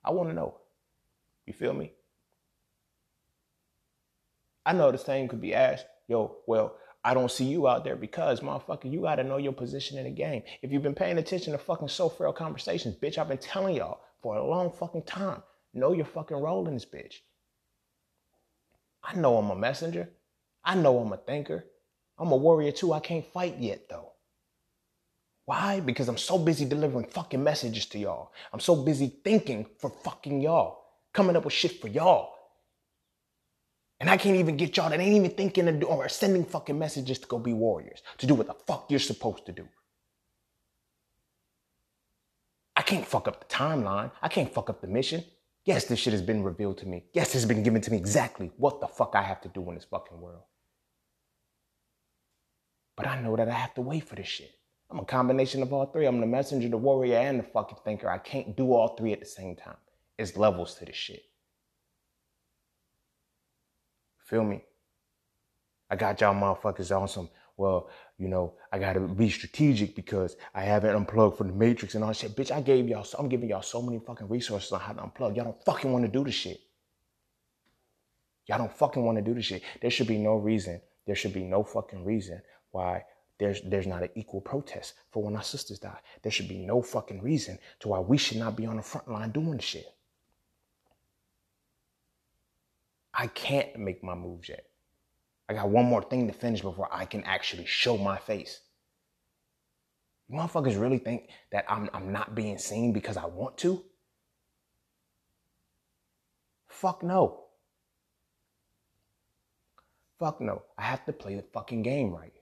I want to know. You feel me? I know the same could be asked, yo, well, I don't see you out there because, motherfucker, you got to know your position in the game. If you've been paying attention to fucking so frail conversations, bitch, I've been telling y'all for a long fucking time, know your fucking role in this bitch. I know I'm a messenger. I know I'm a thinker. I'm a warrior too. I can't fight yet though. Why? Because I'm so busy delivering fucking messages to y'all. I'm so busy thinking for fucking y'all, coming up with shit for y'all. And I can't even get y'all that ain't even thinking of or sending fucking messages to go be warriors, to do what the fuck you're supposed to do. I can't fuck up the timeline. I can't fuck up the mission. Yes, this shit has been revealed to me. Yes, it's been given to me exactly what the fuck I have to do in this fucking world. But I know that I have to wait for this shit. I'm a combination of all three. I'm the messenger, the warrior, and the fucking thinker. I can't do all three at the same time. It's levels to this shit. Feel me? I got y'all motherfuckers on some, well, you know, I gotta be strategic because I haven't unplugged from the matrix and all that shit. Bitch, I gave y'all, so, I'm giving y'all so many fucking resources on how to unplug. Y'all don't fucking wanna do the shit. Y'all don't fucking wanna do the shit. There should be no reason, there should be no fucking reason why there's there's not an equal protest for when our sisters die. There should be no fucking reason to why we should not be on the front line doing the shit. I can't make my moves yet. I got one more thing to finish before I can actually show my face. You motherfuckers really think that I'm, I'm not being seen because I want to? Fuck no. Fuck no. I have to play the fucking game right.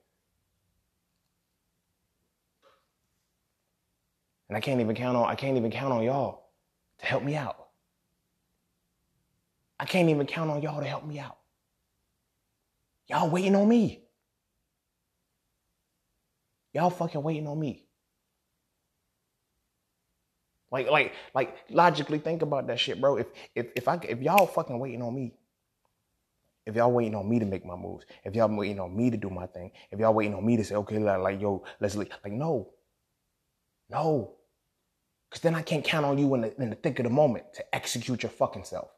And I can't even count on I can't even count on y'all to help me out. I can't even count on y'all to help me out. Y'all waiting on me. Y'all fucking waiting on me. Like, like, like logically think about that shit, bro. If if if I if y'all fucking waiting on me, if y'all waiting on me to make my moves, if y'all waiting on me to do my thing, if y'all waiting on me to say, okay, like, like yo, let's leave. Like, no. No. Cause then I can't count on you in the in the thick of the moment to execute your fucking self.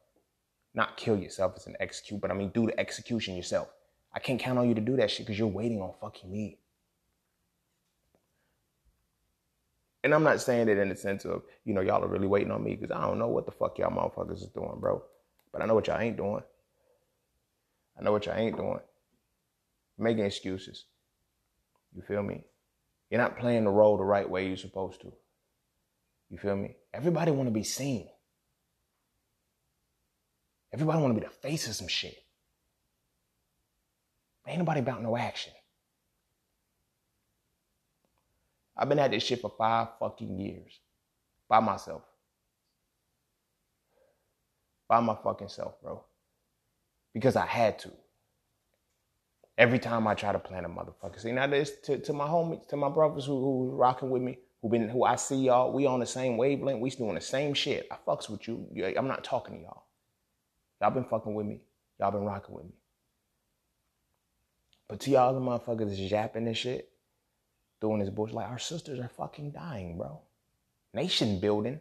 Not kill yourself as an execute, but I mean do the execution yourself. I can't count on you to do that shit because you're waiting on fucking me. And I'm not saying it in the sense of, you know, y'all are really waiting on me because I don't know what the fuck y'all motherfuckers is doing, bro. But I know what y'all ain't doing. I know what y'all ain't doing. Making excuses. You feel me? You're not playing the role the right way you're supposed to. You feel me? Everybody want to be seen. Everybody want to be the face of some shit. Ain't nobody about no action. I've been at this shit for five fucking years by myself. By my fucking self, bro. Because I had to. Every time I try to plan a motherfucker. See, now this to, to my homies, to my brothers who who rocking with me, who been who I see y'all, we on the same wavelength, we doing the same shit. I fucks with you. I'm not talking to y'all. Y'all been fucking with me. Y'all been rocking with me. But to y'all the motherfuckers is yapping this shit, doing this bullshit. Like our sisters are fucking dying, bro. Nation building.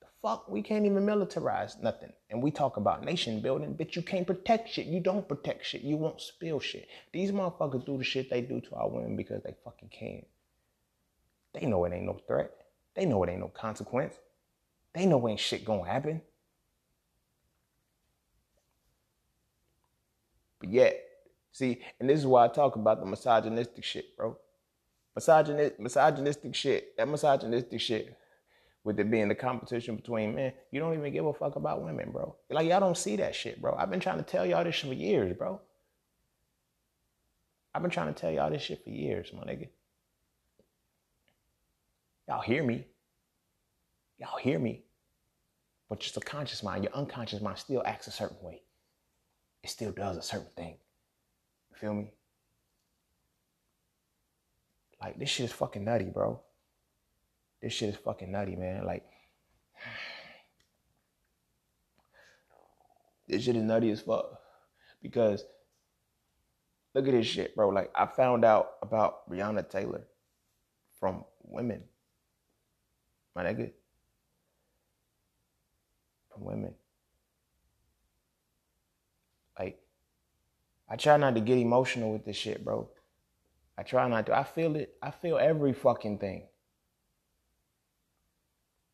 The fuck? We can't even militarize nothing. And we talk about nation building, but you can't protect shit. You don't protect shit. You won't spill shit. These motherfuckers do the shit they do to our women because they fucking can. They know it ain't no threat. They know it ain't no consequence. They know ain't shit gonna happen. But yet, see, and this is why I talk about the misogynistic shit, bro. Misogynist, misogynistic shit, that misogynistic shit, with it being the competition between men, you don't even give a fuck about women, bro. Like y'all don't see that shit, bro. I've been trying to tell y'all this shit for years, bro. I've been trying to tell y'all this shit for years, my nigga. Y'all hear me. Y'all hear me. But your subconscious mind, your unconscious mind still acts a certain way. It still does a certain thing. You feel me? Like this shit is fucking nutty, bro. This shit is fucking nutty, man. Like [SIGHS] this shit is nutty as fuck. Because look at this shit, bro. Like I found out about Breonna Taylor from women. My nigga. From women. Like, I try not to get emotional with this shit, bro. I try not to. I feel it. I feel every fucking thing.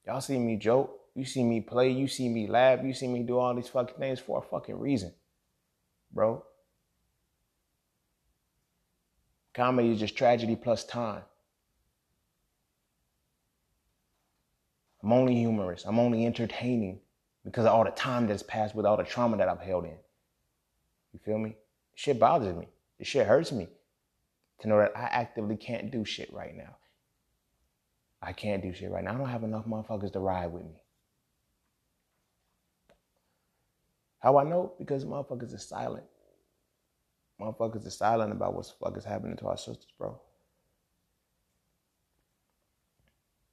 Y'all see me joke. You see me play. You see me laugh. You see me do all these fucking things for a fucking reason, bro. Comedy is just tragedy plus time. I'm only humorous. I'm only entertaining because of all the time that's passed with all the trauma that I've held in. You feel me? Shit bothers me. This shit hurts me to know that I actively can't do shit right now. I can't do shit right now. I don't have enough motherfuckers to ride with me. How I know? Because motherfuckers are silent. Motherfuckers are silent about what the fuck is happening to our sisters, bro.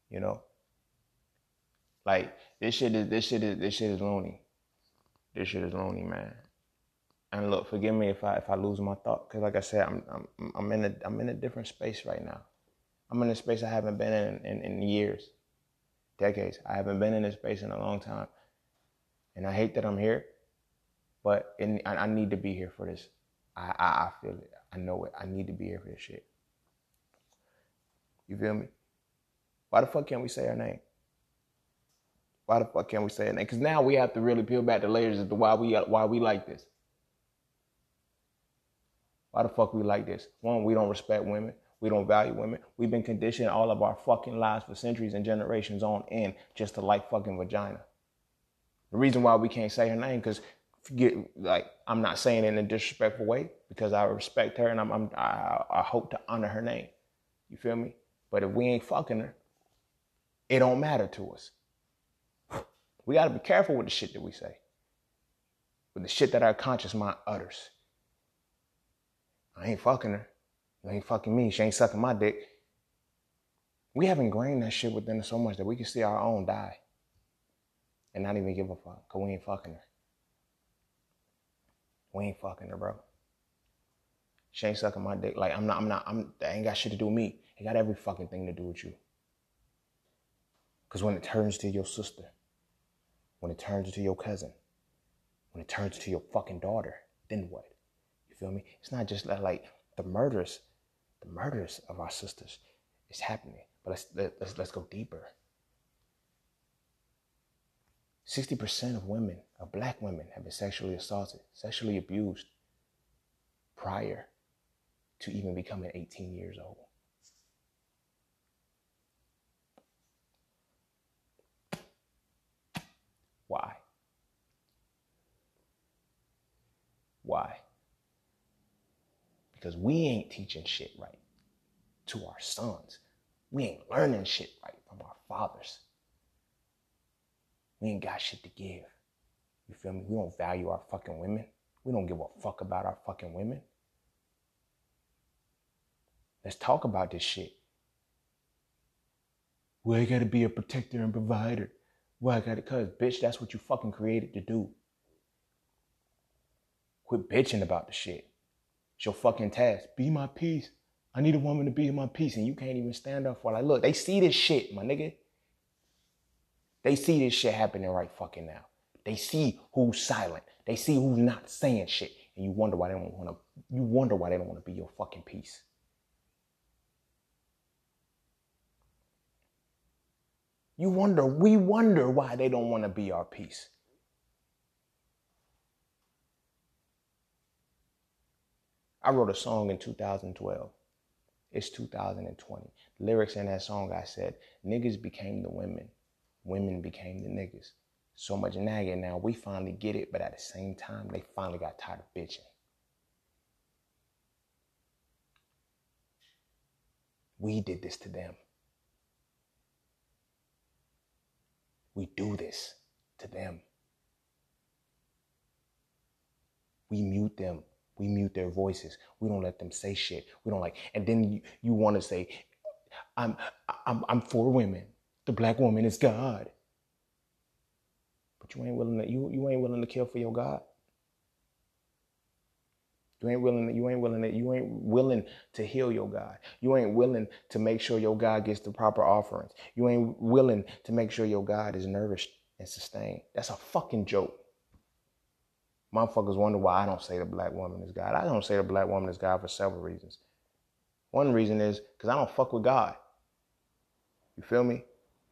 You know? Like this shit is this shit is this shit is loony. This shit is loony, man. And look, forgive me if I if I lose my thought, because like I said, I'm I'm I'm in a I'm in a different space right now. I'm in a space I haven't been in, in in years, decades. I haven't been in this space in a long time, and I hate that I'm here, but in, I, I need to be here for this. I, I I feel it. I know it. I need to be here for this shit. You feel me? Why the fuck can't we say our name? Why the fuck can't we say it? Because now we have to really peel back the layers as to why we why we like this. Why the fuck we like this? One, we don't respect women. We don't value women. We've been conditioned all of our fucking lives for centuries and generations on end just to like fucking vagina. The reason why we can't say her name, because forget, like, I'm not saying it in a disrespectful way because I respect her and I'm, I'm I, I hope to honor her name. You feel me? But if we ain't fucking her, it don't matter to us. We got to be careful with the shit that we say, with the shit that our conscious mind utters. I ain't fucking her. You ain't fucking me. She ain't sucking my dick. We have ingrained that shit within us so much that we can see our own die. and not even give a fuck, cause we ain't fucking her. We ain't fucking her, bro. She ain't sucking my dick. Like I'm not, I'm not, I'm that ain't got shit to do with me. It got every fucking thing to do with you. Cause when it turns to your sister, when it turns to your cousin, when it turns to your fucking daughter, then what? Feel me? It's not just like the murders, the murders of our sisters is happening. But let's let's let's go deeper. 60% of women, of black women, have been sexually assaulted, sexually abused prior to even becoming 18 years old. Why? Why? Because we ain't teaching shit right to our sons. We ain't learning shit right from our fathers. We ain't got shit to give. You feel me? We don't value our fucking women. We don't give a fuck about our fucking women. Let's talk about this shit. Well, I gotta be a protector and provider. Well, I gotta, cause bitch, that's what you fucking created to do. Quit bitching about the shit. It's your fucking task. Be my peace. I need a woman to be my peace, and you can't even stand up for it. Like, look, they see this shit, my nigga. They see this shit happening right fucking now. They see who's silent. They see who's not saying shit. And you wonder why they don't want to you wonder why they don't want to be your fucking peace. You wonder, we wonder why they don't want to be our peace. I wrote a song in 2012. It's 2020. Lyrics in that song I said, niggas became the women women became the niggas. So much nagging now, we finally get it, but at the same time, they finally got tired of bitching. We did this to them. We do this to them. We mute them. We mute their voices. We don't let them say shit. We don't like, and then you, you want to say, I'm, I'm, I'm for women the black woman is God. But you ain't willing to you, you ain't willing to kill for your God. You ain't willing to, you ain't willing to, you ain't willing to heal your God. You ain't willing to make sure your God gets the proper offerings. You ain't willing to make sure your God is nourished and sustained. That's a fucking joke. Motherfuckers wonder why I don't say the black woman is God. I don't say the black woman is God for several reasons. One reason is because I don't fuck with God. You feel me?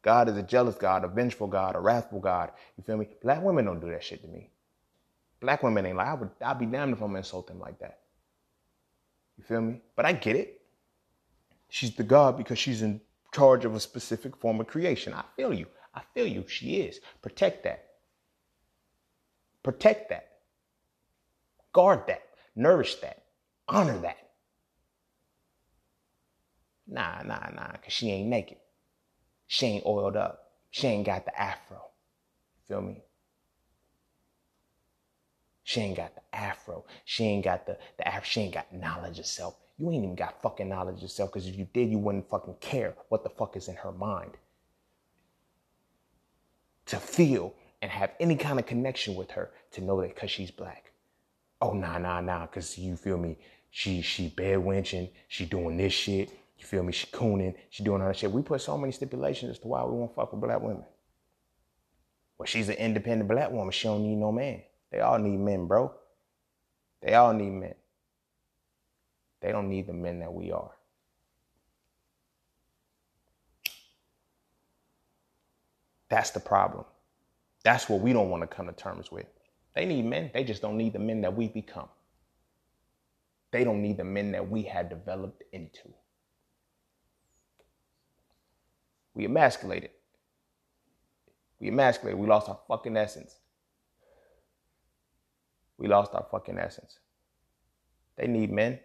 God is a jealous God, a vengeful God, a wrathful God. You feel me? Black women don't do that shit to me. Black women ain't like, I would, I'd be damned if I'm insulting like that. You feel me? But I get it. She's the God because she's in charge of a specific form of creation. I feel you. I feel you. She is. Protect that. Protect that. Guard that. Nourish that. Honor that. Nah, nah, nah, because she ain't naked. She ain't oiled up. She ain't got the afro. Feel me? She ain't got the afro. She ain't got the, the afro. She ain't got knowledge of self. You ain't even got fucking knowledge of self because if you did, you wouldn't fucking care what the fuck is in her mind. To feel and have any kind of connection with her to know that because she's black. Oh, nah, nah, nah, because you feel me? She she bed wenching, she doing this shit, you feel me? She cooning, she doing all that shit. We put so many stipulations as to why we won't fuck with black women. Well, she's an independent black woman. She don't need no man. They all need men, bro. They all need men. They don't need the men that we are. That's the problem. That's what we don't want to come to terms with. They need men. They just don't need the men that we become. They don't need the men that we had developed into. We emasculated. We emasculated. We lost our fucking essence. We lost our fucking essence. They need men.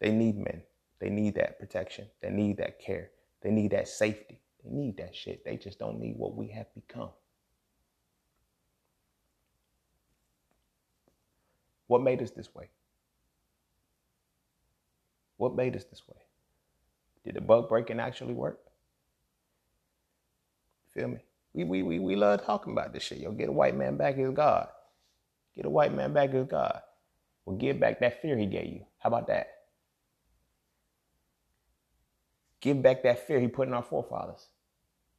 They need men. They need that protection. They need that care. They need that safety. They need that shit. They just don't need what we have become. What made us this way? What made us this way? Did the buck breaking actually work? Feel me? We, we, we, we love talking about this shit. Yo, get a white man back his God. Get a white man back his God. Well, give back that fear he gave you. How about that? Give back that fear he put in our forefathers.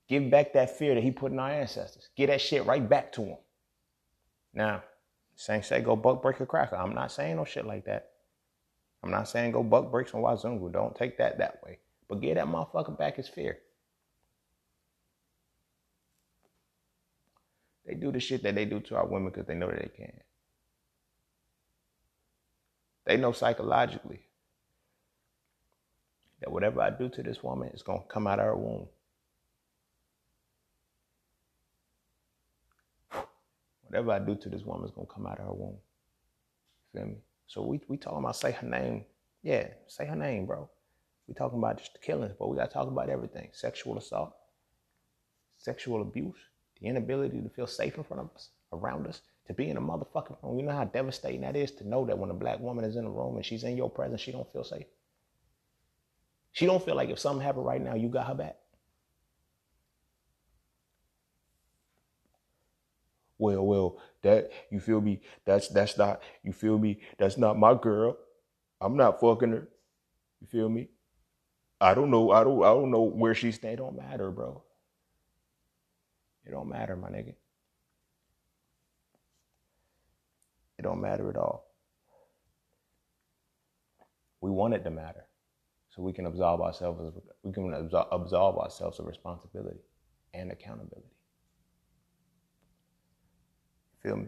Give back that fear that he put in our ancestors. Get that shit right back to him. Now, saying say go buck break a cracker. I'm not saying no shit like that. I'm not saying go buck breaks on Wazungu. Don't take that that way. But get that motherfucker back his fear. They do the shit that they do to our women because they know that they can. They know psychologically that whatever I do to this woman is going to come out of her womb. Whatever I do to this woman is to come out of her womb. Feel me? So we, we talking about say her name. Yeah, say her name, bro. We talking about just the killings, but we got to talk about everything. Sexual assault, sexual abuse, the inability to feel safe in front of us, around us, to be in a motherfucking room. You know how devastating that is to know that when a black woman is in a room and she's in your presence, she don't feel safe. She don't feel like if something happened right now, you got her back. Well, well, that you feel me? That's that's not you feel me? That's not my girl. I'm not fucking her. You feel me? I don't know. I don't. I don't know where she stay. It don't matter, bro. It don't matter, my nigga. It don't matter at all. We want it to matter so we can absolve ourselves we can absolve ourselves of responsibility and accountability feel me?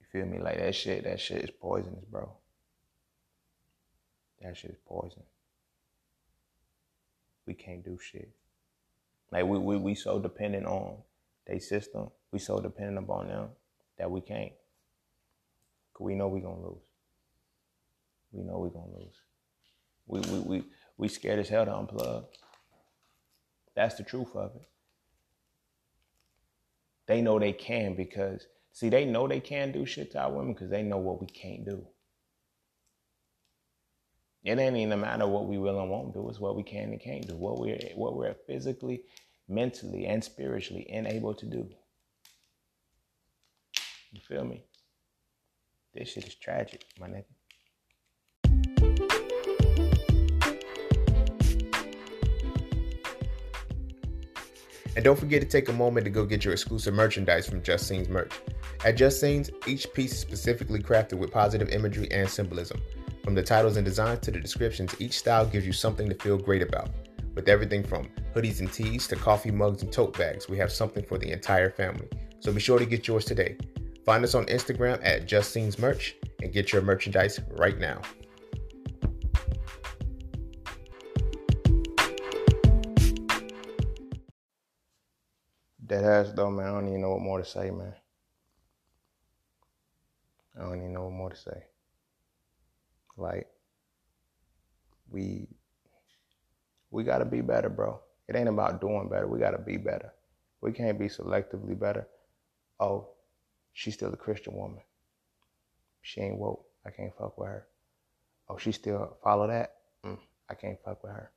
You feel me? Like that shit that shit is poisonous bro. That shit is poison. We can't do shit. Like we, we, we so dependent on their system. We so dependent upon them that we can't. Cause we know we gonna lose. We know we're gonna lose. We we we we scared as hell to unplug. That's the truth of it. They know they can because see they know they can do shit to our women because they know what we can't do. It ain't even a matter what we will and won't do, it's what we can and can't do, what we're what we're physically, mentally, and spiritually unable to do. You feel me? This shit is tragic, my nigga. And don't forget to take a moment to go get your exclusive merchandise from Just Scenes merch. At Just Scenes, each piece is specifically crafted with positive imagery and symbolism. From the titles and designs to the descriptions, each style gives you something to feel great about. With everything from hoodies and tees to coffee mugs and tote bags, we have something for the entire family. So be sure to get yours today. Find us on Instagram at Just Scenes Merch and get your merchandise right now. That ass though, man. I don't even know what more to say, man. I don't even know what more to say. Like, we we gotta be better, bro. It ain't about doing better. We gotta be better. We can't be selectively better. Oh, she's still a Christian woman. She ain't woke. I can't fuck with her. Oh, she still follow that. Mm, I can't fuck with her.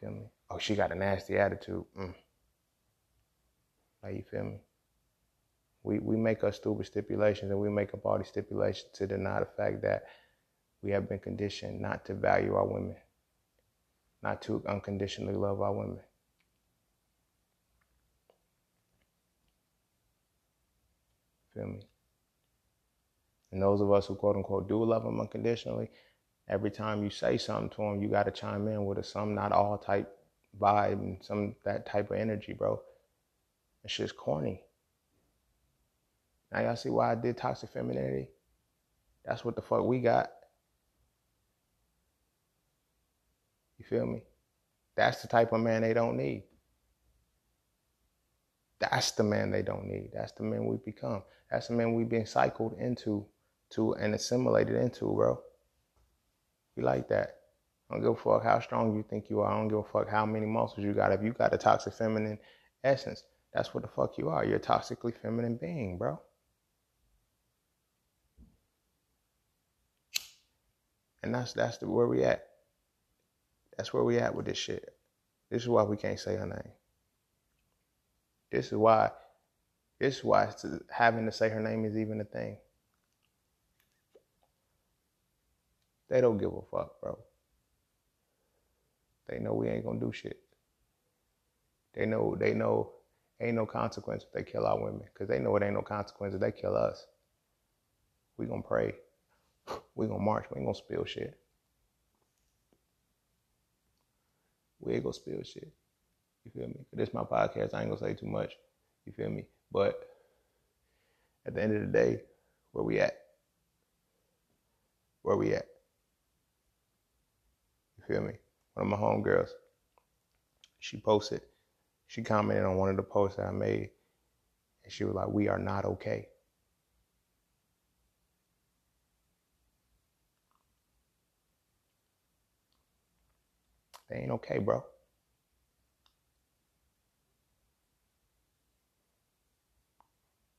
Feel me? Oh, she got a nasty attitude. Mm, like you feel me? We we make our stupid stipulations and we make up all these stipulations to deny the fact that we have been conditioned not to value our women, not to unconditionally love our women. Feel me? And those of us who quote unquote do love them unconditionally, every time you say something to them, you got to chime in with a some not all type vibe and some that type of energy, bro. That shit's corny. Now y'all see why I did toxic femininity? That's what the fuck we got. You feel me? That's the type of man they don't need. That's the man they don't need. That's the man we've become. That's the man we've been cycled into to and assimilated into, bro. We like that. I don't give a fuck how strong you think you are. I don't give a fuck how many muscles you got. If you got a toxic feminine essence, that's what the fuck you are. You're a toxically feminine being, bro. And that's that's the, where we at. That's where we at with this shit. This is why we can't say her name. This is why. This is why having to say her name is even a thing. They don't give a fuck, bro. They know we ain't gonna do shit. They know they know ain't no consequence if they kill our women, cause they know it ain't no consequence if they kill us. We gonna pray. [SIGHS] We gonna march. We ain't gonna spill shit. We ain't gonna spill shit. You feel me? This is my podcast. I ain't gonna say too much. You feel me? But at the end of the day, where we at? Where we at? You feel me? One of my homegirls, she posted, she commented on one of the posts that I made, and she was like, We are not okay. They ain't okay, bro.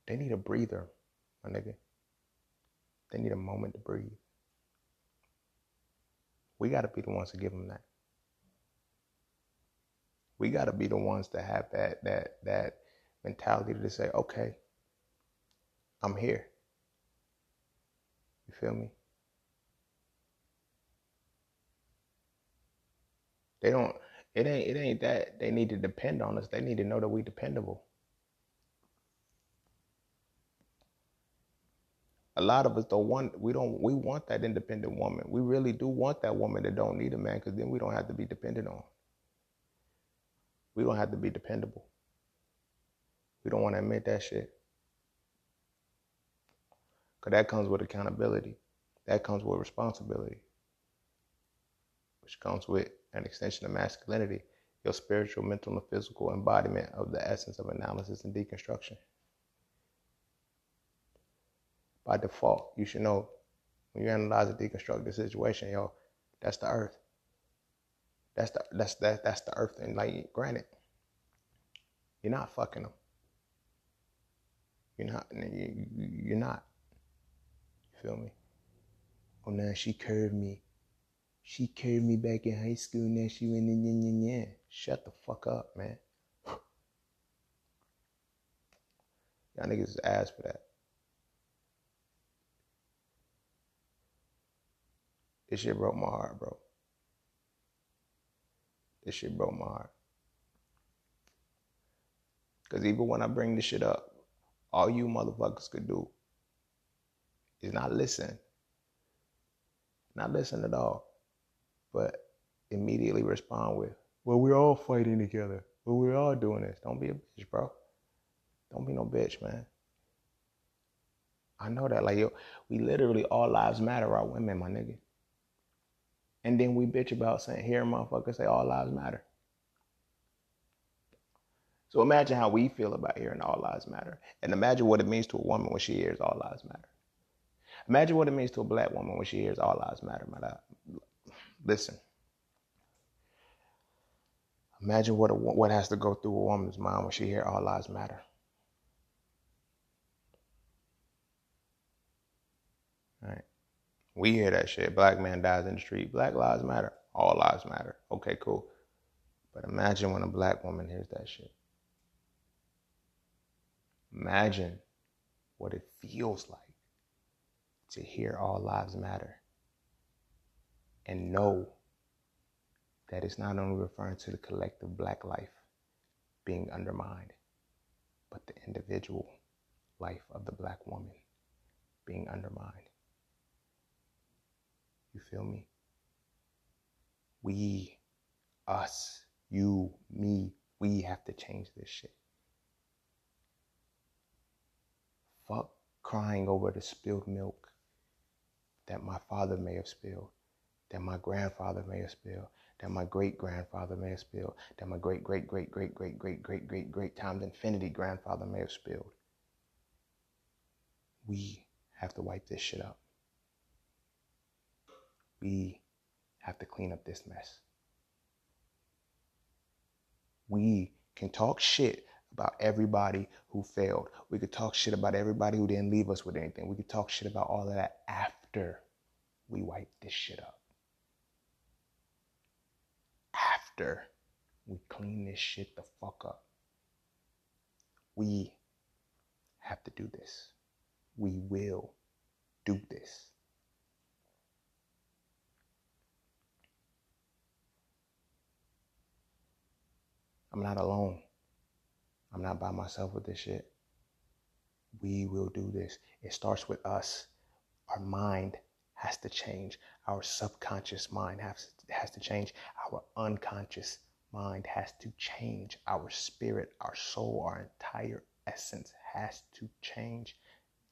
They need a breather, my nigga. They need a moment to breathe. We got to be the ones to give them that. We got to be the ones to have that that that mentality to say, "Okay, I'm here." You feel me? They don't. It ain't. It ain't that they need to depend on us. They need to know that we dependable. a lot of us don't want we don't we want that independent woman. We really do want that woman that don't need a man because then we don't have to be dependent on. We don't have to be dependable. We don't want to admit that shit. Cause that comes with accountability. That comes with responsibility. Which comes with an extension of masculinity, your spiritual, mental, and physical embodiment of the essence of analysis and deconstruction by default, you should know when you analyze and deconstruct the situation, yo, that's the earth. That's the that's that that's the earth. And like granted, you're not fucking them. You're not you, you're not. You feel me? Oh now she curved me. She curved me back in high school, now she went in yin yin yin. Shut the fuck up, man. [SIGHS] Y'all niggas is ass for that. This shit broke my heart, bro. This shit broke my heart. Because even when I bring this shit up, all you motherfuckers could do is not listen. Not listen at all. But immediately respond with, well, we're all fighting together. Well, we're all doing this. Don't be a bitch, bro. Don't be no bitch, man. I know that. Like, yo, we literally, all lives matter, our women, my nigga. And then we bitch about saying, here, motherfuckers say all lives matter. So imagine how we feel about hearing all lives matter. And imagine what it means to a woman when she hears all lives matter. Imagine what it means to a black woman when she hears all lives matter. Listen. Imagine what a, what has to go through a woman's mind when she hears all lives matter. All right. We hear that shit. Black man dies in the street. Black lives matter. All lives matter. Okay, cool. But imagine when a black woman hears that shit. Imagine what it feels like to hear all lives matter and know that it's not only referring to the collective black life being undermined, but the individual life of the black woman being undermined. You feel me? We, us, you, me, we have to change this shit. Fuck crying over the spilled milk that my father may have spilled, that my grandfather may have spilled, that my great grandfather may have spilled, that my great great great great great great great great great times infinity grandfather may have spilled. We have to wipe this shit up we have to clean up this mess. We can talk shit about everybody who failed. We could talk shit about everybody who didn't leave us with anything. We could talk shit about all of that after we wipe this shit up. after we clean this shit the fuck up. We have to do this. We will do this. I'm not alone. I'm not by myself with this shit. We will do this. It starts with us. Our mind has to change. Our subconscious mind has, has to change. Our unconscious mind has to change. Our spirit, our soul, our entire essence has to change.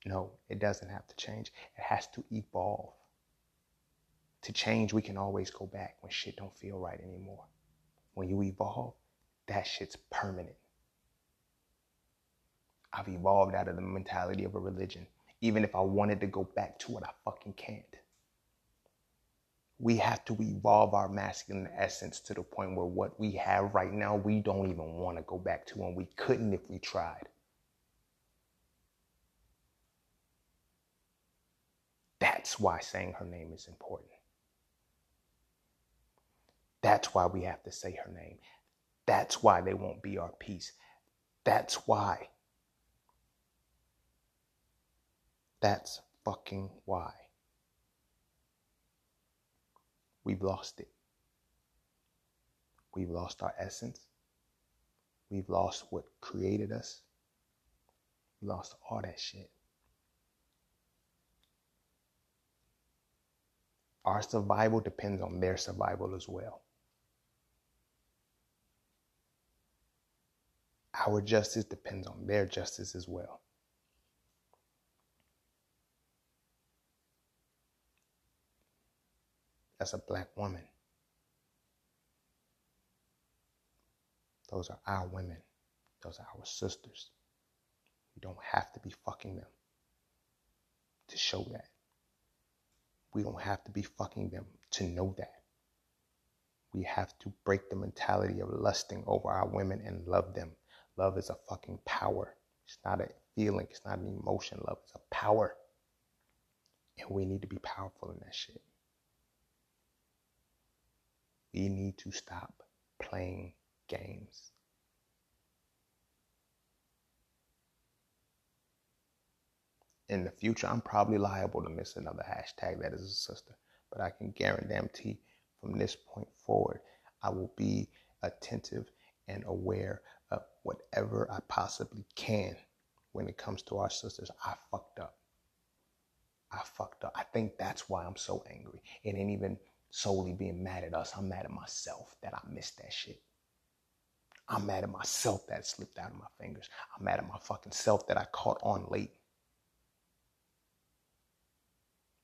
No, it doesn't have to change. It has to evolve. To change, we can always go back when shit don't feel right anymore. When you evolve, that shit's permanent. I've evolved out of the mentality of a religion. Even if I wanted to go back to it, I fucking can't. We have to evolve our masculine essence to the point where what we have right now, we don't even want to go back to, and we couldn't if we tried. That's why saying her name is important. That's why we have to say her name. That's why they won't be our peace. That's why. That's fucking why. We've lost it. We've lost our essence. We've lost what created us. We lost all that shit. Our survival depends on their survival as well. Our justice depends on their justice as well. As a black woman, those are our women, those are our sisters. We don't have to be fucking them to show that. We don't have to be fucking them to know that. We have to break the mentality of lusting over our women and love them Love is a fucking power. It's not a feeling, it's not an emotion. Love is a power. And we need to be powerful in that shit. We need to stop playing games. In the future, I'm probably liable to miss another hashtag that is a sister, but I can guarantee from this point forward, I will be attentive and aware of whatever I possibly can when it comes to our sisters. I fucked up. I fucked up. I think that's why I'm so angry. It ain't even solely being mad at us. I'm mad at myself that I missed that shit. I'm mad at myself that it slipped out of my fingers. I'm mad at my fucking self that I caught on late.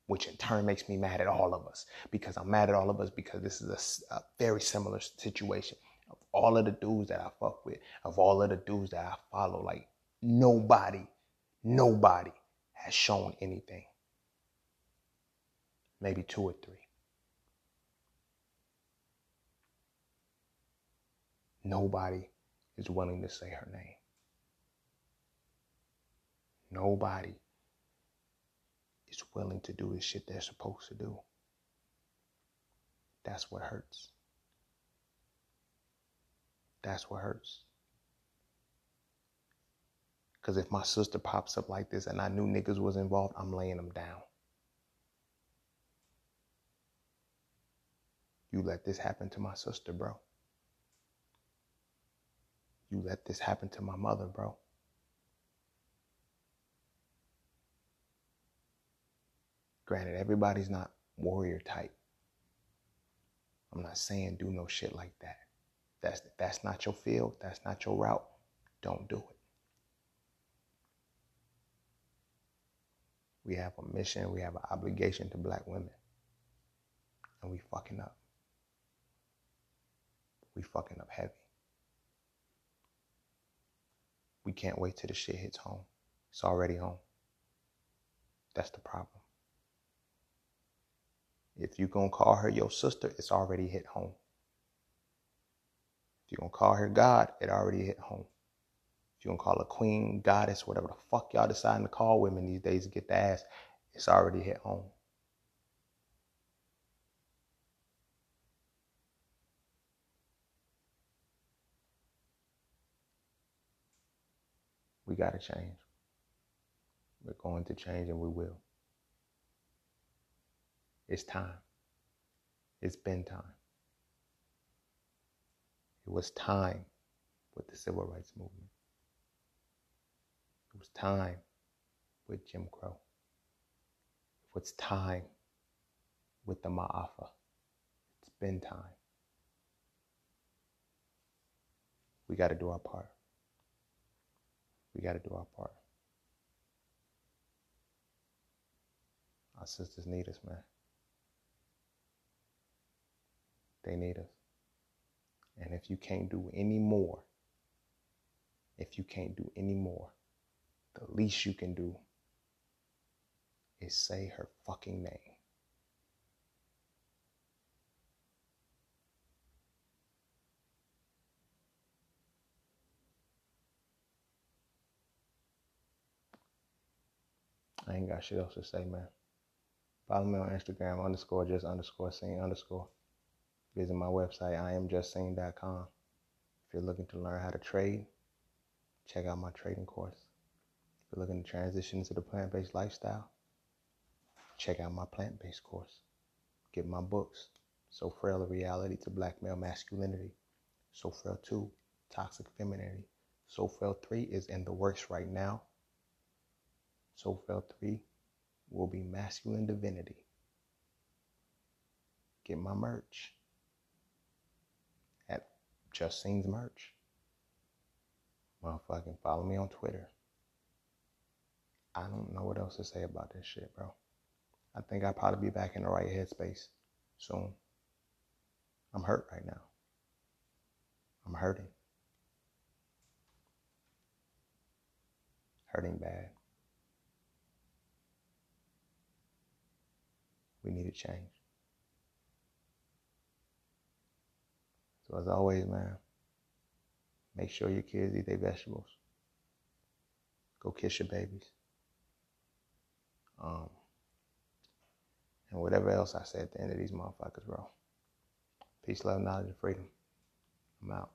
Which in turn makes me mad at all of us because I'm mad at all of us because this is a, a very similar situation all of the dudes that I fuck with, of all of the dudes that I follow, like nobody, nobody has shown anything. Maybe two or three. Nobody is willing to say her name. Nobody is willing to do the shit they're supposed to do. That's what hurts. That's what hurts. Because if my sister pops up like this and I knew niggas was involved, I'm laying them down. You let this happen to my sister, bro. You let this happen to my mother, bro. Granted, everybody's not warrior type. I'm not saying do no shit like that. That's that's not your field, that's not your route. Don't do it. We have a mission, we have an obligation to black women. And we fucking up. We fucking up heavy. We can't wait till the shit hits home. It's already home. That's the problem. If you gonna call her your sister, it's already hit home. If you're gonna call her God, it already hit home. If you're gonna call her queen, goddess, whatever the fuck y'all deciding to call women these days to get the ass, it's already hit home. We gotta change. We're going to change and we will. It's time. It's been time. It was time with the civil rights movement. It was time with Jim Crow. It was time with the Ma'afa. It's been time. We got to do our part. We got to do our part. Our sisters need us, man. They need us. And if you can't do any more, if you can't do any more, the least you can do is say her fucking name. I ain't got shit else to say, man. Follow me on Instagram underscore just underscore cine underscore. Visit my website, iamjustcine.com. If you're looking to learn how to trade, check out my trading course. If you're looking to transition into the plant based lifestyle, check out my plant based course. Get my books, So Frail a Reality to Black Male Masculinity, So Frail 2, Toxic Femininity. So Frail 3 is in the works right now. So Frail 3 will be Masculine Divinity. Get my merch Just Scenes Merch. Motherfucking follow me on Twitter. I don't know what else to say about this shit, bro. I think I'll probably be back in the right headspace soon. I'm hurt right now. I'm hurting. Hurting bad. We need a change. So as always, man, make sure your kids eat their vegetables. Go kiss your babies. Um, and whatever else I say at the end of these motherfuckers, bro. Peace, love, knowledge, and freedom. I'm out.